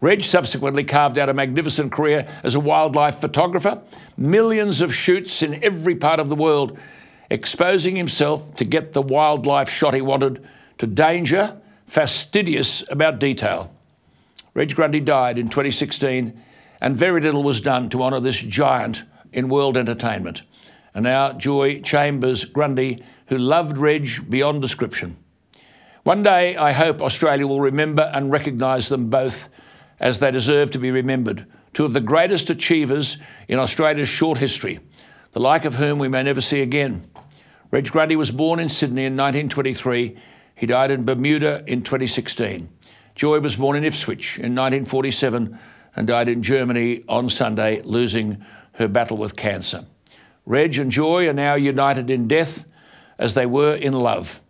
Reg subsequently carved out a magnificent career as a wildlife photographer, millions of shoots in every part of the world, exposing himself to get the wildlife shot he wanted, to danger, fastidious about detail. Reg Grundy died in 2016, and very little was done to honour this giant in world entertainment. And now Joy Chambers Grundy, who loved Reg beyond description. One day, I hope Australia will remember and recognise them both as they deserve to be remembered, two of the greatest achievers in Australia's short history, the like of whom we may never see again. Reg Grundy was born in Sydney in 1923. He died in Bermuda in 2016. Joy was born in Ipswich in 1947 and died in Germany on Sunday, losing her battle with cancer. Reg and Joy are now united in death as they were in love.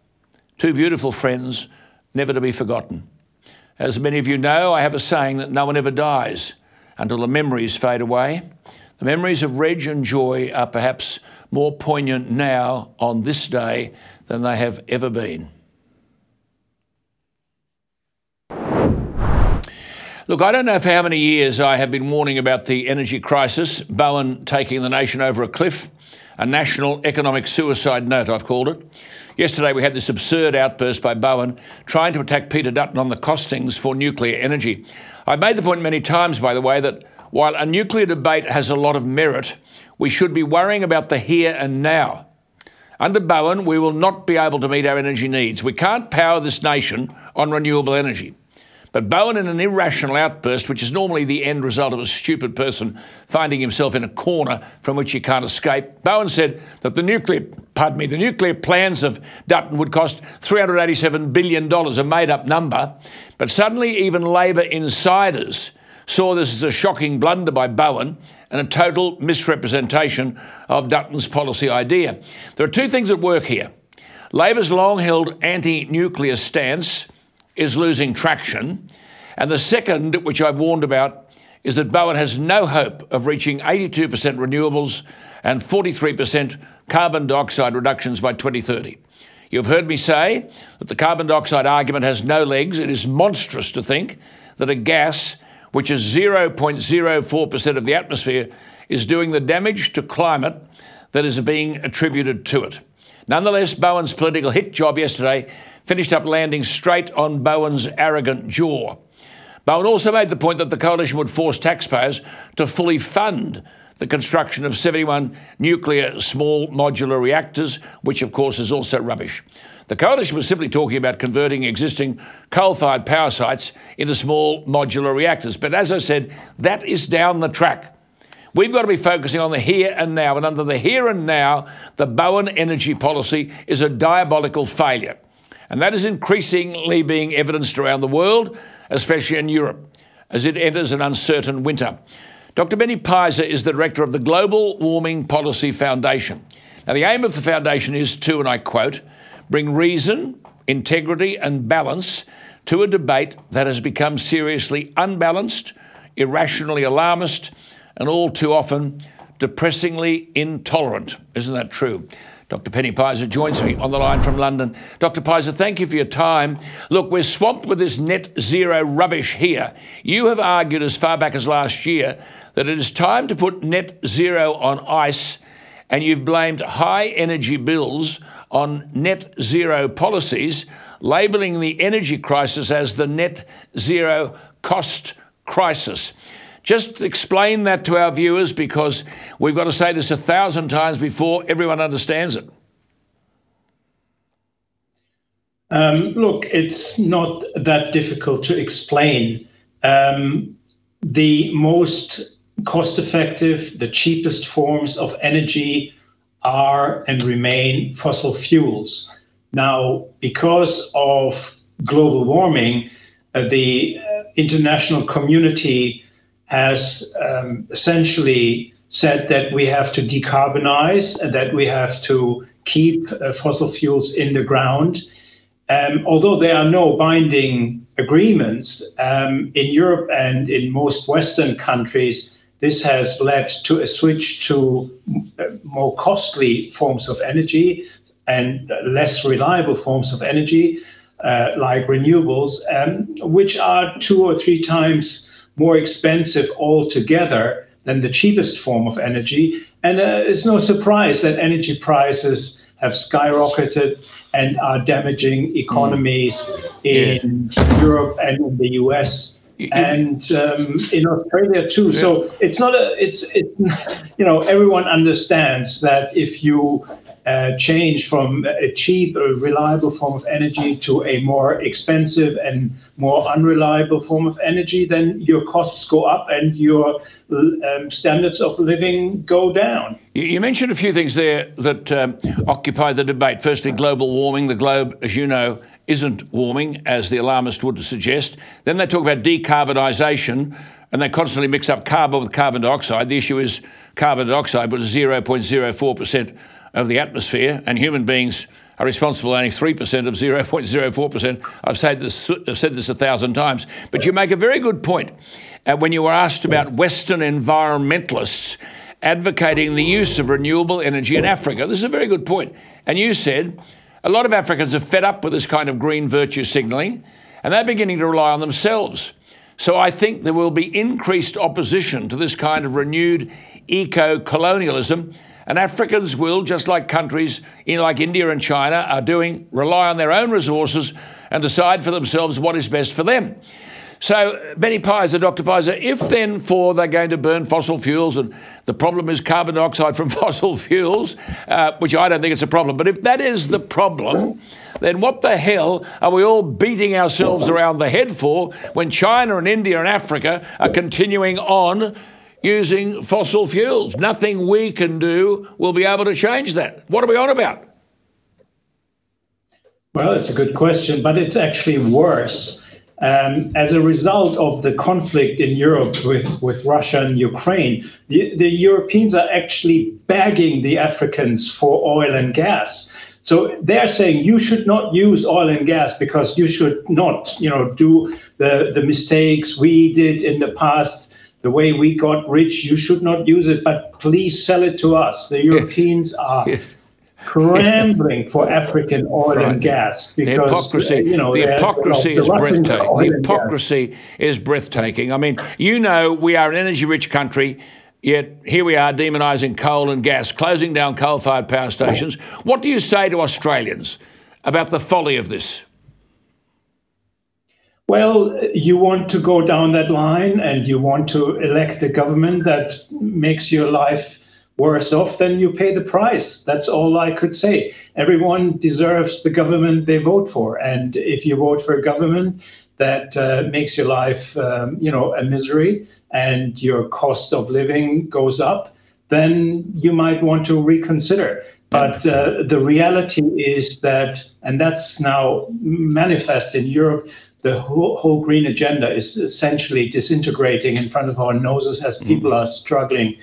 Two beautiful friends, never to be forgotten. As many of you know, I have a saying that no one ever dies until the memories fade away. The memories of Reg and Joy are perhaps more poignant now on this day than they have ever been. Look, I don't know for how many years I have been warning about the energy crisis, Bowen taking the nation over a cliff, a national economic suicide note, I've called it. Yesterday, we had this absurd outburst by Bowen trying to attack Peter Dutton on the costings for nuclear energy. I've made the point many times, by the way, that while a nuclear debate has a lot of merit, we should be worrying about the here and now. Under Bowen, we will not be able to meet our energy needs. We can't power this nation on renewable energy. But Bowen, in an irrational outburst, which is normally the end result of a stupid person finding himself in a corner from which he can't escape, Bowen said that the nuclear, pardon me, the nuclear plans of Dutton would cost $387 billion, a made up number. But suddenly, even Labor insiders saw this as a shocking blunder by Bowen and a total misrepresentation of Dutton's policy idea. There are two things at work here. Labor's long held anti nuclear stance is losing traction. And the second, which I've warned about, is that Bowen has no hope of reaching 82% renewables and 43% carbon dioxide reductions by 2030. You've heard me say that the carbon dioxide argument has no legs. It is monstrous to think that a gas, which is 0.04% of the atmosphere, is doing the damage to climate that is being attributed to it. Nonetheless, Bowen's political hit job yesterday finished up landing straight on Bowen's arrogant jaw. Bowen also made the point that the coalition would force taxpayers to fully fund the construction of 71 nuclear small modular reactors, which of course is also rubbish. The coalition was simply talking about converting existing coal fired power sites into small modular reactors. But as I said, that is down the track. We've got to be focusing on the here and now. And under the here and now, the Bowen energy policy is a diabolical failure. And that is increasingly being evidenced around the world, especially in Europe, as it enters an uncertain winter. Dr. Benny Peiser is the director of the Global Warming Policy Foundation. Now, the aim of the foundation is to, and I quote, bring reason, integrity, and balance to a debate that has become seriously unbalanced, irrationally alarmist, and all too often depressingly intolerant. Isn't that true? Dr. Benny Peiser joins me on the line from London. Dr. Peiser, thank you for your time. Look, we're swamped with this net zero rubbish here. You have argued as far back as last year that it is time to put net zero on ice, and you've blamed high energy bills on net zero policies, labelling the energy crisis as the net zero cost crisis. Just explain that to our viewers because we've got to say this a thousand times before everyone understands it. Um, look, it's not that difficult to explain. Um, the most cost effective, the cheapest forms of energy are and remain fossil fuels. Now, because of global warming, uh, the uh, international community has um, essentially said that we have to decarbonize and that we have to keep uh, fossil fuels in the ground. Um, although there are no binding agreements, um, in Europe and in most Western countries, this has led to a switch to uh, more costly forms of energy and less reliable forms of energy, uh, like renewables, um, which are two or three times more expensive altogether than the cheapest form of energy. And uh, it's no surprise that energy prices have skyrocketed and are damaging economies mm. in yeah. Europe and in the US and um, in Australia too. Yeah. So it's not a it's it, you know everyone understands that if you uh, change from a cheap, a reliable form of energy to a more expensive and more unreliable form of energy, then your costs go up and your um, standards of living go down. You mentioned a few things there that um, occupy the debate. Firstly, global warming. The globe, as you know, isn't warming, as the alarmist would suggest. Then they talk about decarbonisation, and they constantly mix up carbon with carbon dioxide. The issue is carbon dioxide, but it's 0.04% of the atmosphere, and human beings are responsible only 3% of 0.04%. I've said this, I've said this a thousand times. But you make a very good point uh, when you were asked about Western environmentalists advocating the use of renewable energy in Africa. This is a very good point. And you said a lot of Africans are fed up with this kind of green virtue signalling, and they're beginning to rely on themselves. So I think there will be increased opposition to this kind of renewed eco colonialism. And Africans will, just like countries in, like India and China are doing, rely on their own resources and decide for themselves what is best for them. So, Benny Peiser, Dr. Peiser, if then for they're going to burn fossil fuels and the problem is carbon dioxide from fossil fuels, uh, which I don't think it's a problem, but if that is the problem, then what the hell are we all beating ourselves around the head for when China and India and Africa are continuing on using fossil fuels? Nothing we can do will be able to change that. What are we on about? Well, it's a good question, but it's actually worse um, as a result of the conflict in Europe with, with Russia and Ukraine, the, the Europeans are actually begging the Africans for oil and gas. So they're saying you should not use oil and gas because you should not, you know, do the, the mistakes we did in the past, the way we got rich. You should not use it, but please sell it to us. The Europeans are yes scrambling for African oil right. and gas because the hypocrisy, you know, the hypocrisy is breathtaking. The hypocrisy is breathtaking. I mean, you know, we are an energy-rich country. Yet here we are demonising coal and gas, closing down coal fired power stations. What do you say to Australians about the folly of this? Well, you want to go down that line and you want to elect a government that makes your life worse off, then you pay the price. That's all I could say. Everyone deserves the government they vote for. And if you vote for a government that uh, makes your life, um, you know, a misery and your cost of living goes up, then you might want to reconsider. But uh, the reality is that, and that's now manifest in Europe, the whole, whole, green agenda is essentially disintegrating in front of our noses as people mm. are struggling.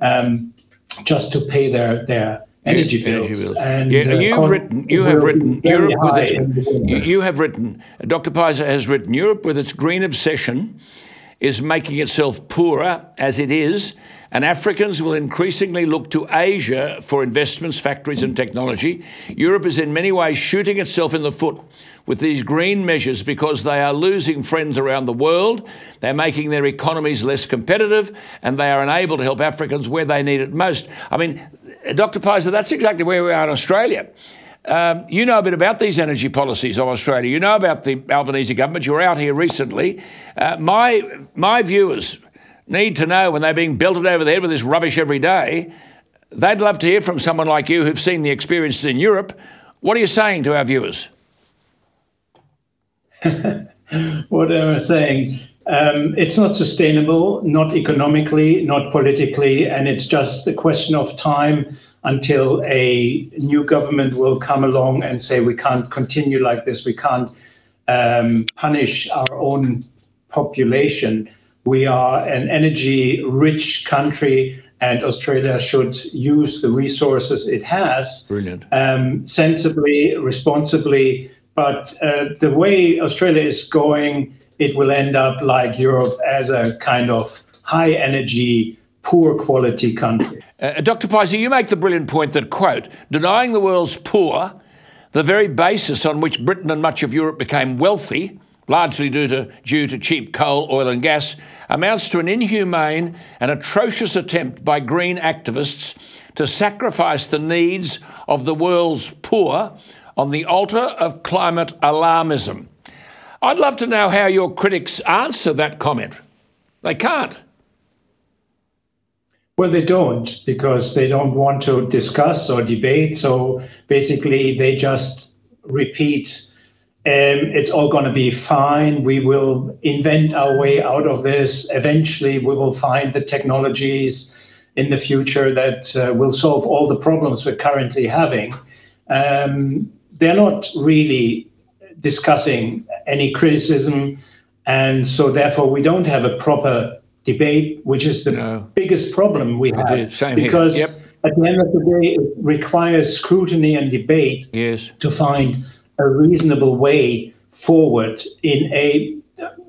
Um, just to pay their their energy bills. Energy bills. And, yeah, uh, you've written, you have written Europe with its, you, you, have written, Dr. Peiser has written, Europe with its green obsession is making itself poorer as it is, and Africans will increasingly look to Asia for investments, factories, and technology. Europe is in many ways shooting itself in the foot with these green measures because they are losing friends around the world, they're making their economies less competitive, and they are unable to help Africans where they need it most. I mean, Dr. Peiser, that's exactly where we are in Australia. Um, you know a bit about these energy policies of Australia. You know about the Albanese government. You were out here recently. Uh, my, my viewers need to know when they're being belted over the head with this rubbish every day, they'd love to hear from someone like you who've seen the experiences in Europe. What are you saying to our viewers? what am I saying? Um, it's not sustainable, not economically, not politically, and it's just a question of time until a new government will come along and say we can't continue like this. We can't um, punish our own population. We are an energy-rich country, and Australia should use the resources it has Brilliant. Um, sensibly, responsibly but uh, the way Australia is going, it will end up like Europe as a kind of high energy, poor quality country. Uh, Dr. Peiser, you make the brilliant point that, quote, denying the world's poor the very basis on which Britain and much of Europe became wealthy, largely due to, due to cheap coal, oil, and gas, amounts to an inhumane and atrocious attempt by green activists to sacrifice the needs of the world's poor on the altar of climate alarmism. I'd love to know how your critics answer that comment. They can't. Well, they don't because they don't want to discuss or debate. So basically, they just repeat it's all going to be fine. We will invent our way out of this. Eventually, we will find the technologies in the future that uh, will solve all the problems we're currently having. Um, they're not really discussing any criticism. And so, therefore, we don't have a proper debate, which is the no. biggest problem we have. because yep. at the end of the day, it requires scrutiny and debate yes. to find a reasonable way forward in a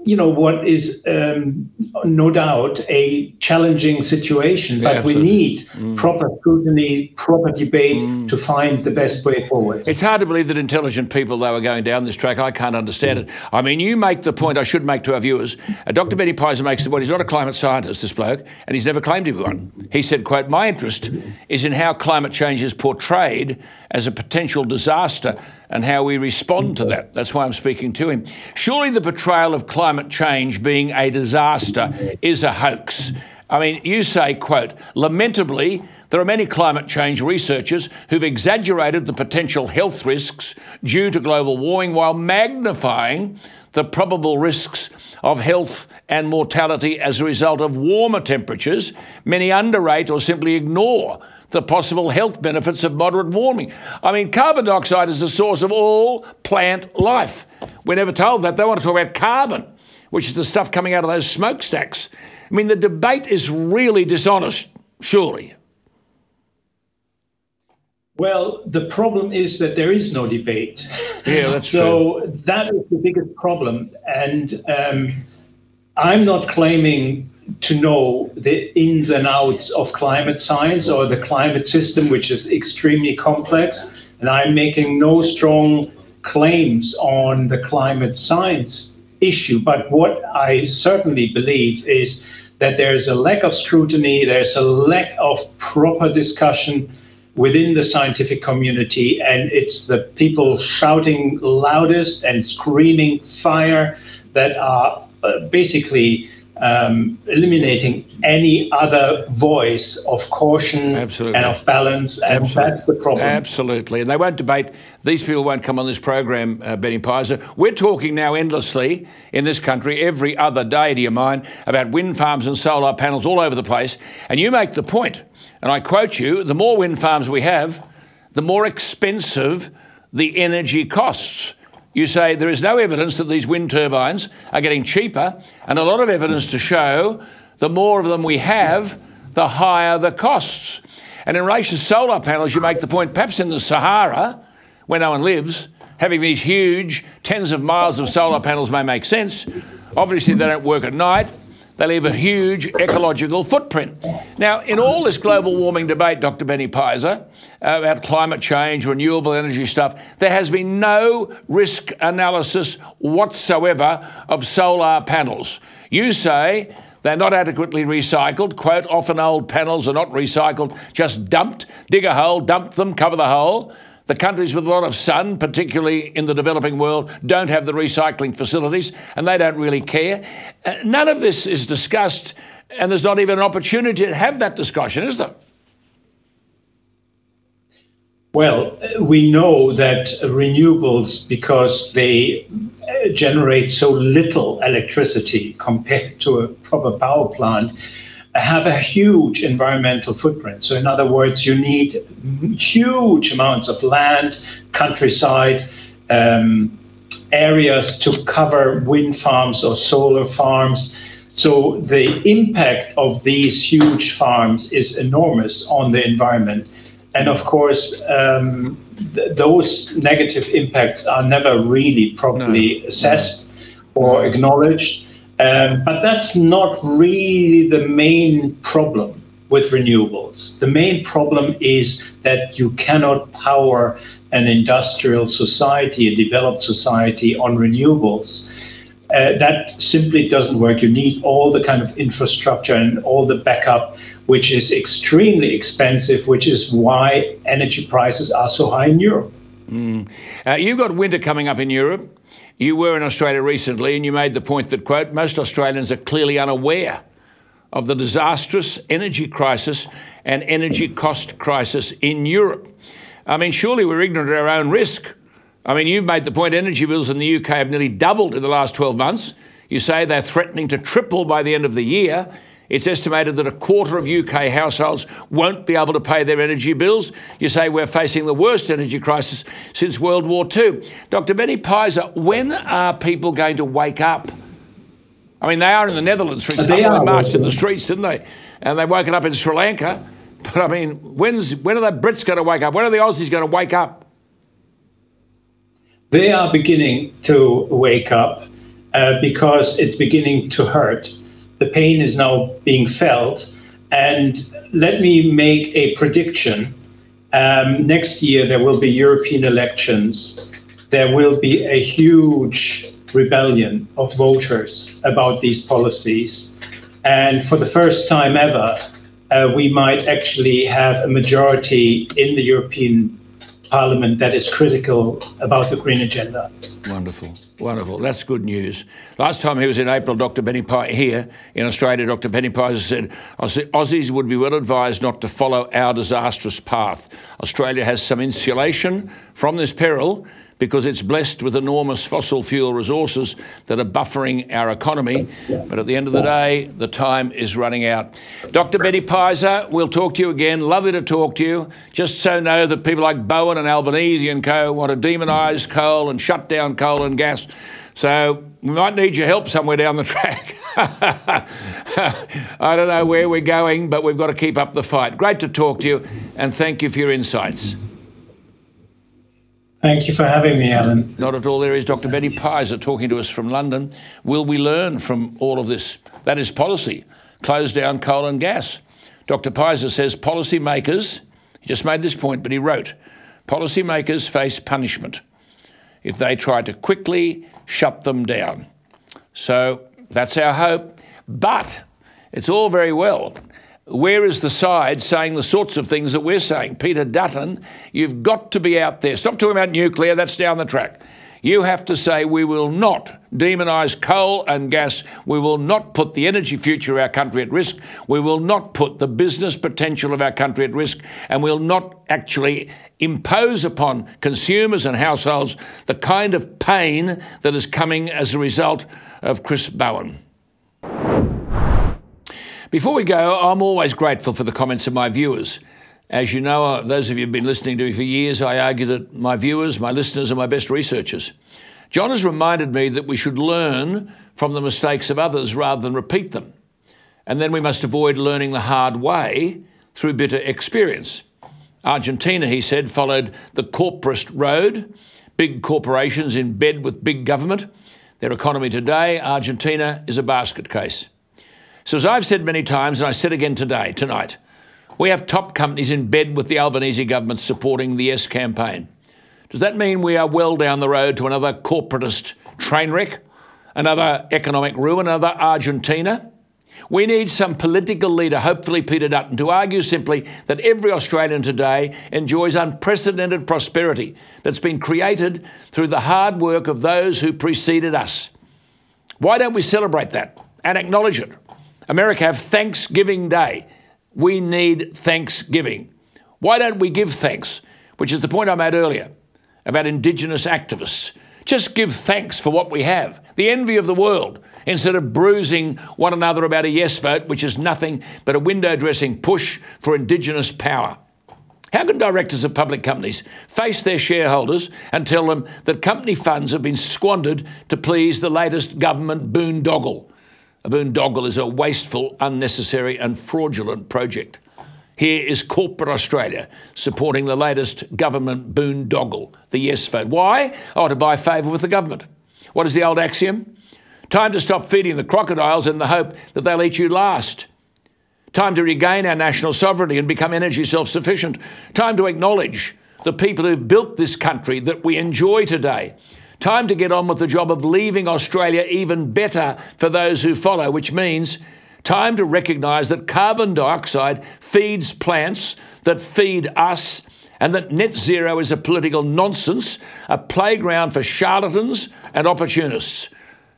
you know what is um, no doubt a challenging situation, but yeah, we need mm. proper scrutiny, proper debate mm. to find the best way forward. It's hard to believe that intelligent people, though, are going down this track. I can't understand mm. it. I mean, you make the point I should make to our viewers. Uh, Dr. Benny Peiser makes the point. He's not a climate scientist, this bloke, and he's never claimed to be one. He said, "quote My interest is in how climate change is portrayed as a potential disaster." And how we respond to that. That's why I'm speaking to him. Surely the portrayal of climate change being a disaster is a hoax. I mean, you say, quote, lamentably, there are many climate change researchers who've exaggerated the potential health risks due to global warming while magnifying the probable risks of health and mortality as a result of warmer temperatures. Many underrate or simply ignore the possible health benefits of moderate warming. I mean, carbon dioxide is the source of all plant life. We're never told that. They want to talk about carbon, which is the stuff coming out of those smokestacks. I mean, the debate is really dishonest, surely. Well, the problem is that there is no debate. Yeah, that's so true. So that is the biggest problem. And um, I'm not claiming to know the ins and outs of climate science or the climate system, which is extremely complex. And I'm making no strong claims on the climate science issue. But what I certainly believe is that there's a lack of scrutiny, there's a lack of proper discussion within the scientific community, and it's the people shouting loudest and screaming fire that are uh, basically um, eliminating any other voice of caution Absolutely. and of balance, and Absolutely. that's the problem. Absolutely, and they won't debate. These people won't come on this program, uh, Benny Peiser. We're talking now endlessly in this country every other day, do you mind, about wind farms and solar panels all over the place. And you make the point, and I quote you: the more wind farms we have, the more expensive the energy costs. You say there is no evidence that these wind turbines are getting cheaper, and a lot of evidence to show the more of them we have, the higher the costs. And in relation to solar panels, you make the point perhaps in the Sahara, where no one lives, having these huge tens of miles of solar panels may make sense. Obviously, they don't work at night. They leave a huge ecological footprint. Now, in all this global warming debate, Dr. Benny Peiser, uh, about climate change, renewable energy stuff, there has been no risk analysis whatsoever of solar panels. You say they're not adequately recycled. Quote, often old panels are not recycled, just dumped. Dig a hole, dump them, cover the hole. The countries with a lot of sun, particularly in the developing world, don't have the recycling facilities and they don't really care. Uh, none of this is discussed, and there's not even an opportunity to have that discussion, is there? Well, we know that renewables, because they uh, generate so little electricity compared to a proper power plant, have a huge environmental footprint. So, in other words, you need huge amounts of land, countryside, um, areas to cover wind farms or solar farms. So, the impact of these huge farms is enormous on the environment. And of course, um, th- those negative impacts are never really properly no. assessed no. or acknowledged. Um, but that's not really the main problem with renewables. The main problem is that you cannot power an industrial society, a developed society on renewables. Uh, that simply doesn't work. You need all the kind of infrastructure and all the backup, which is extremely expensive, which is why energy prices are so high in Europe. Mm. Uh, you've got winter coming up in Europe. You were in Australia recently and you made the point that, quote, most Australians are clearly unaware of the disastrous energy crisis and energy cost crisis in Europe. I mean, surely we're ignorant of our own risk. I mean, you've made the point energy bills in the UK have nearly doubled in the last 12 months. You say they're threatening to triple by the end of the year. It's estimated that a quarter of UK households won't be able to pay their energy bills. You say we're facing the worst energy crisis since World War II. Dr. Benny Peiser, when are people going to wake up? I mean, they are in the Netherlands, for example. They, they marched in the streets, didn't they? And they've woken up in Sri Lanka. But I mean, when's, when are the Brits going to wake up? When are the Aussies going to wake up? They are beginning to wake up uh, because it's beginning to hurt the pain is now being felt. And let me make a prediction. Um, next year, there will be European elections. There will be a huge rebellion of voters about these policies. And for the first time ever, uh, we might actually have a majority in the European Parliament that is critical about the green agenda. Wonderful. Wonderful. That's good news. Last time he was in April, Dr. Benny Pye here in Australia, Dr. Benny Peiser said, Aussies would be well advised not to follow our disastrous path. Australia has some insulation from this peril because it's blessed with enormous fossil fuel resources that are buffering our economy. But at the end of the day, the time is running out. Dr. Benny Peiser, we'll talk to you again. Lovely to talk to you. Just so know that people like Bowen and Albanese and co want to demonise coal and shut down coal and gas. So we might need your help somewhere down the track. I don't know where we're going, but we've got to keep up the fight. Great to talk to you, and thank you for your insights. Thank you for having me, Alan. Not at all. There is Dr. Benny Peiser talking to us from London. Will we learn from all of this? That is policy. Close down coal and gas. Dr. Peiser says policymakers, he just made this point, but he wrote, policymakers face punishment if they try to quickly shut them down. So that's our hope. But it's all very well where is the side saying the sorts of things that we're saying? Peter Dutton, you've got to be out there. Stop talking about nuclear, that's down the track. You have to say we will not demonise coal and gas. We will not put the energy future of our country at risk. We will not put the business potential of our country at risk. And we'll not actually impose upon consumers and households the kind of pain that is coming as a result of Chris Bowen. Before we go, I'm always grateful for the comments of my viewers. As you know, uh, those of you who've been listening to me for years, I argue that my viewers, my listeners, are my best researchers. John has reminded me that we should learn from the mistakes of others rather than repeat them. And then we must avoid learning the hard way through bitter experience. Argentina, he said, followed the corporate road, big corporations in bed with big government. Their economy today, Argentina, is a basket case. So, as I've said many times, and I said again today, tonight, we have top companies in bed with the Albanese government supporting the Yes campaign. Does that mean we are well down the road to another corporatist train wreck, another economic ruin, another Argentina? We need some political leader, hopefully Peter Dutton, to argue simply that every Australian today enjoys unprecedented prosperity that's been created through the hard work of those who preceded us. Why don't we celebrate that and acknowledge it? America have Thanksgiving Day. We need Thanksgiving. Why don't we give thanks? Which is the point I made earlier about Indigenous activists. Just give thanks for what we have, the envy of the world, instead of bruising one another about a yes vote, which is nothing but a window dressing push for Indigenous power. How can directors of public companies face their shareholders and tell them that company funds have been squandered to please the latest government boondoggle? A boondoggle is a wasteful, unnecessary, and fraudulent project. Here is corporate Australia supporting the latest government boondoggle, the yes vote. Why? Oh, to buy favour with the government. What is the old axiom? Time to stop feeding the crocodiles in the hope that they'll eat you last. Time to regain our national sovereignty and become energy self sufficient. Time to acknowledge the people who've built this country that we enjoy today. Time to get on with the job of leaving Australia even better for those who follow, which means time to recognise that carbon dioxide feeds plants that feed us and that net zero is a political nonsense, a playground for charlatans and opportunists.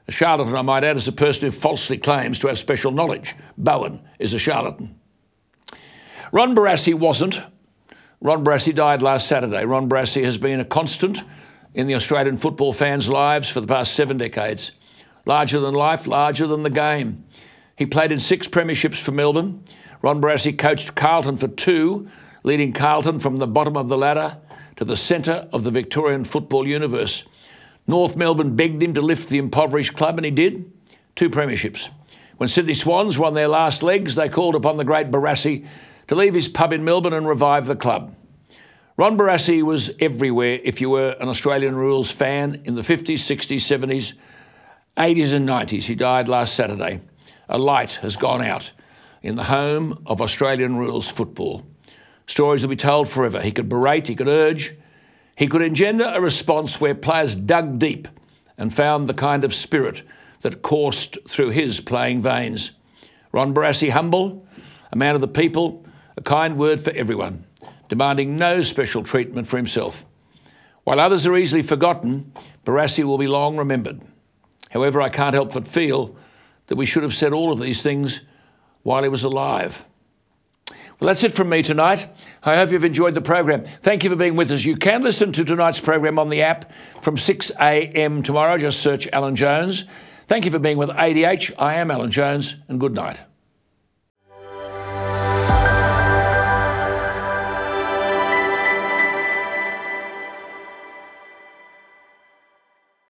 A charlatan, I might add, is a person who falsely claims to have special knowledge. Bowen is a charlatan. Ron Barassi wasn't. Ron Barassi died last Saturday. Ron Barassi has been a constant in the Australian football fans' lives for the past seven decades. Larger than life, larger than the game. He played in six premierships for Melbourne. Ron Barassi coached Carlton for two, leading Carlton from the bottom of the ladder to the centre of the Victorian football universe. North Melbourne begged him to lift the impoverished club, and he did. Two premierships. When Sydney Swans won their last legs, they called upon the great Barassi to leave his pub in Melbourne and revive the club. Ron Barassi was everywhere if you were an Australian rules fan in the 50s, 60s, 70s, 80s, and 90s. He died last Saturday. A light has gone out in the home of Australian rules football. Stories will be told forever. He could berate, he could urge, he could engender a response where players dug deep and found the kind of spirit that coursed through his playing veins. Ron Barassi, humble, a man of the people, a kind word for everyone, demanding no special treatment for himself. While others are easily forgotten, Barassi will be long remembered. However, I can't help but feel that we should have said all of these things while he was alive. Well, that's it from me tonight. I hope you've enjoyed the program. Thank you for being with us. You can listen to tonight's program on the app from 6 a.m. tomorrow. Just search Alan Jones. Thank you for being with ADH. I am Alan Jones, and good night.